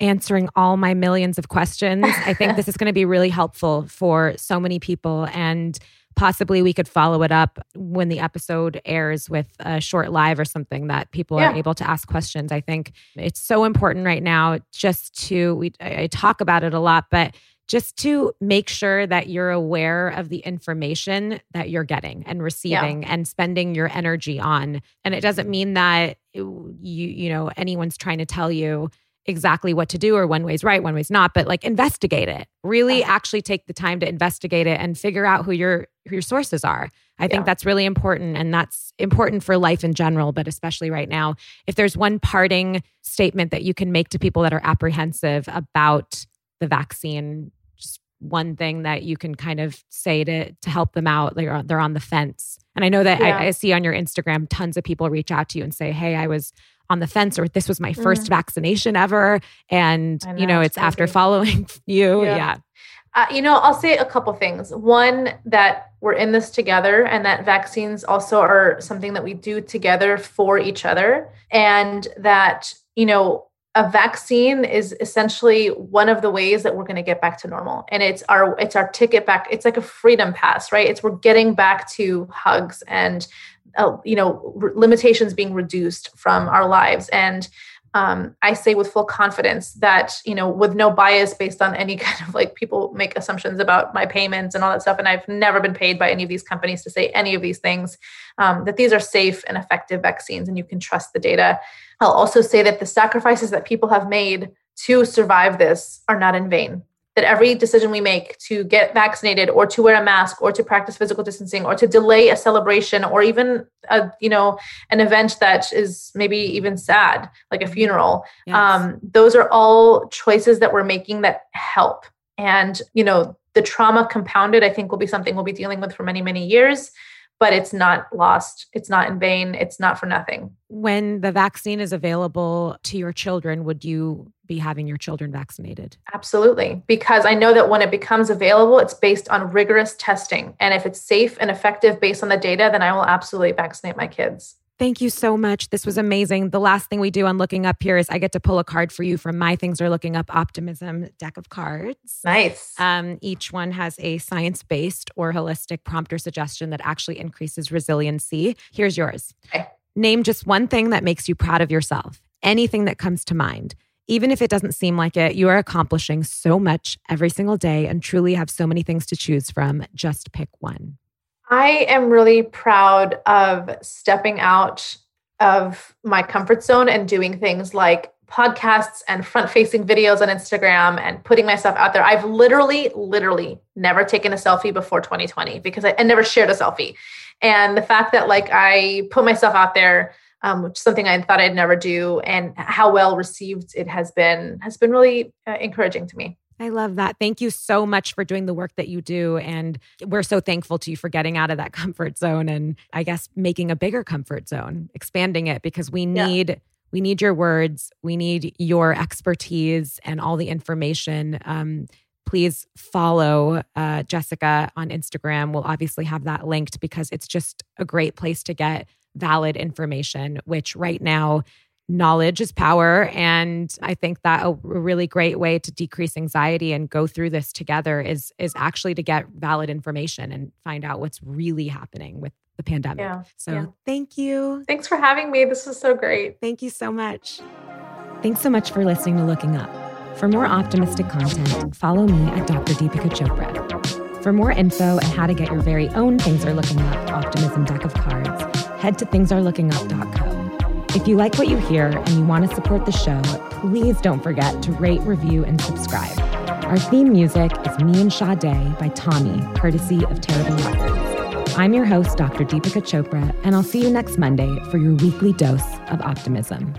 answering all my millions of questions. I think <laughs> this is going to be really helpful for so many people. And possibly we could follow it up when the episode airs with a short live or something that people are able to ask questions. I think it's so important right now just to, we, I talk about it a lot, but just to make sure that you're aware of the information that you're getting and receiving and spending your energy on. And it doesn't mean that you you know anyone's trying to tell you exactly what to do or one way's right one way's not but like investigate it. Really Yeah. actually take the time to investigate it and figure out who your who your sources are. I think Yeah. that's really important and that's important for life in general but especially right now. If there's one parting statement that you can make to people that are apprehensive about the vaccine just one thing that you can kind of say to to help them out? They're they're on the fence, and I know that yeah. I, I, see on your Instagram tons of people reach out to you and say, "Hey, I was." on the fence or this was my 1st mm-hmm. vaccination ever and know, you know it's, it's after following <laughs> you yeah, yeah. Uh, you know, I'll say a couple things. One, that we're in this together, and that vaccines also are something that we do together for each other. And that, you know, a vaccine is essentially one of the ways that we're going to get back to normal and it's our it's our ticket back it's like a freedom pass right it's we're getting back to hugs and uh, you know limitations being reduced from our lives and um, I say with full confidence that, you know, with no bias based on any <laughs> kind of like people make assumptions about my payments and all that stuff. And I've never been paid by any of these companies to say any of these things, um, that these are safe and effective vaccines and you can trust the data. I'll also say that the sacrifices that people have made to survive this are not in vain. That every decision we make to get vaccinated or to wear a mask or to practice physical distancing or to delay a celebration or even a you know an event that is maybe even sad like a funeral yes. um, those are all choices that we're making that help. And you know the trauma compounded i think will be something we'll be dealing with for many many years but it's not lost. It's not in vain. It's not for nothing. When the vaccine is available to your children, would you be having your children vaccinated? Absolutely. Because I know that when it becomes available, it's based on rigorous testing. And if it's safe and effective based on the data, then I will absolutely vaccinate my kids. Thank you so much. This was amazing. The last thing we do on Looking Up here is I get to pull a card for you from My Things Are Looking Up Optimism deck of cards. Nice. Um, each one has a science based or holistic prompt or suggestion that actually increases resiliency. Here's yours. Okay. Name just one thing that makes you proud of yourself, anything that comes to mind. Even if it doesn't seem like it, you are accomplishing so much every single day and truly have so many things to choose from. Just pick one. I am really proud of stepping out of my comfort zone and doing things like podcasts and front facing videos on Instagram and putting myself out there. I've literally, literally never taken a selfie before 2020 because I, I never shared a selfie. And the fact that like I put myself out there, um, which is something I thought I'd never do, and how well received it has been, has been really uh, encouraging to me. I love that. Thank you so much for doing the work that you do. And we're so thankful to you for getting out of that <laughs> comfort zone and I guess making a bigger comfort zone, expanding it because we need. Yeah. We need your words. We need your expertise and all the information. Um, please follow uh, Jessica on Instagram. We'll obviously have that linked because it's just a great place to get valid information, which right now knowledge is power. And I think that a really great way to decrease anxiety and go through this together is is actually to get valid information and find out what's really happening with the pandemic. Yeah, so yeah. thank you. Thanks for having me. This was so great. Thank you so much. Thanks so much for listening to Looking Up. For more optimistic content, follow me at Dr. Deepika Chopra. For more info and how to get your very own Things Are Looking Up optimism deck of cards, head to thingsareLookingUp.co. If you like what you hear and you want to support the show, please don't forget to rate, review, and subscribe. Our theme music is Me and Sade by Tommy, courtesy of Terrible Records. I'm your host, Dr. Deepika Chopra, and I'll see you next Monday for your weekly dose of optimism.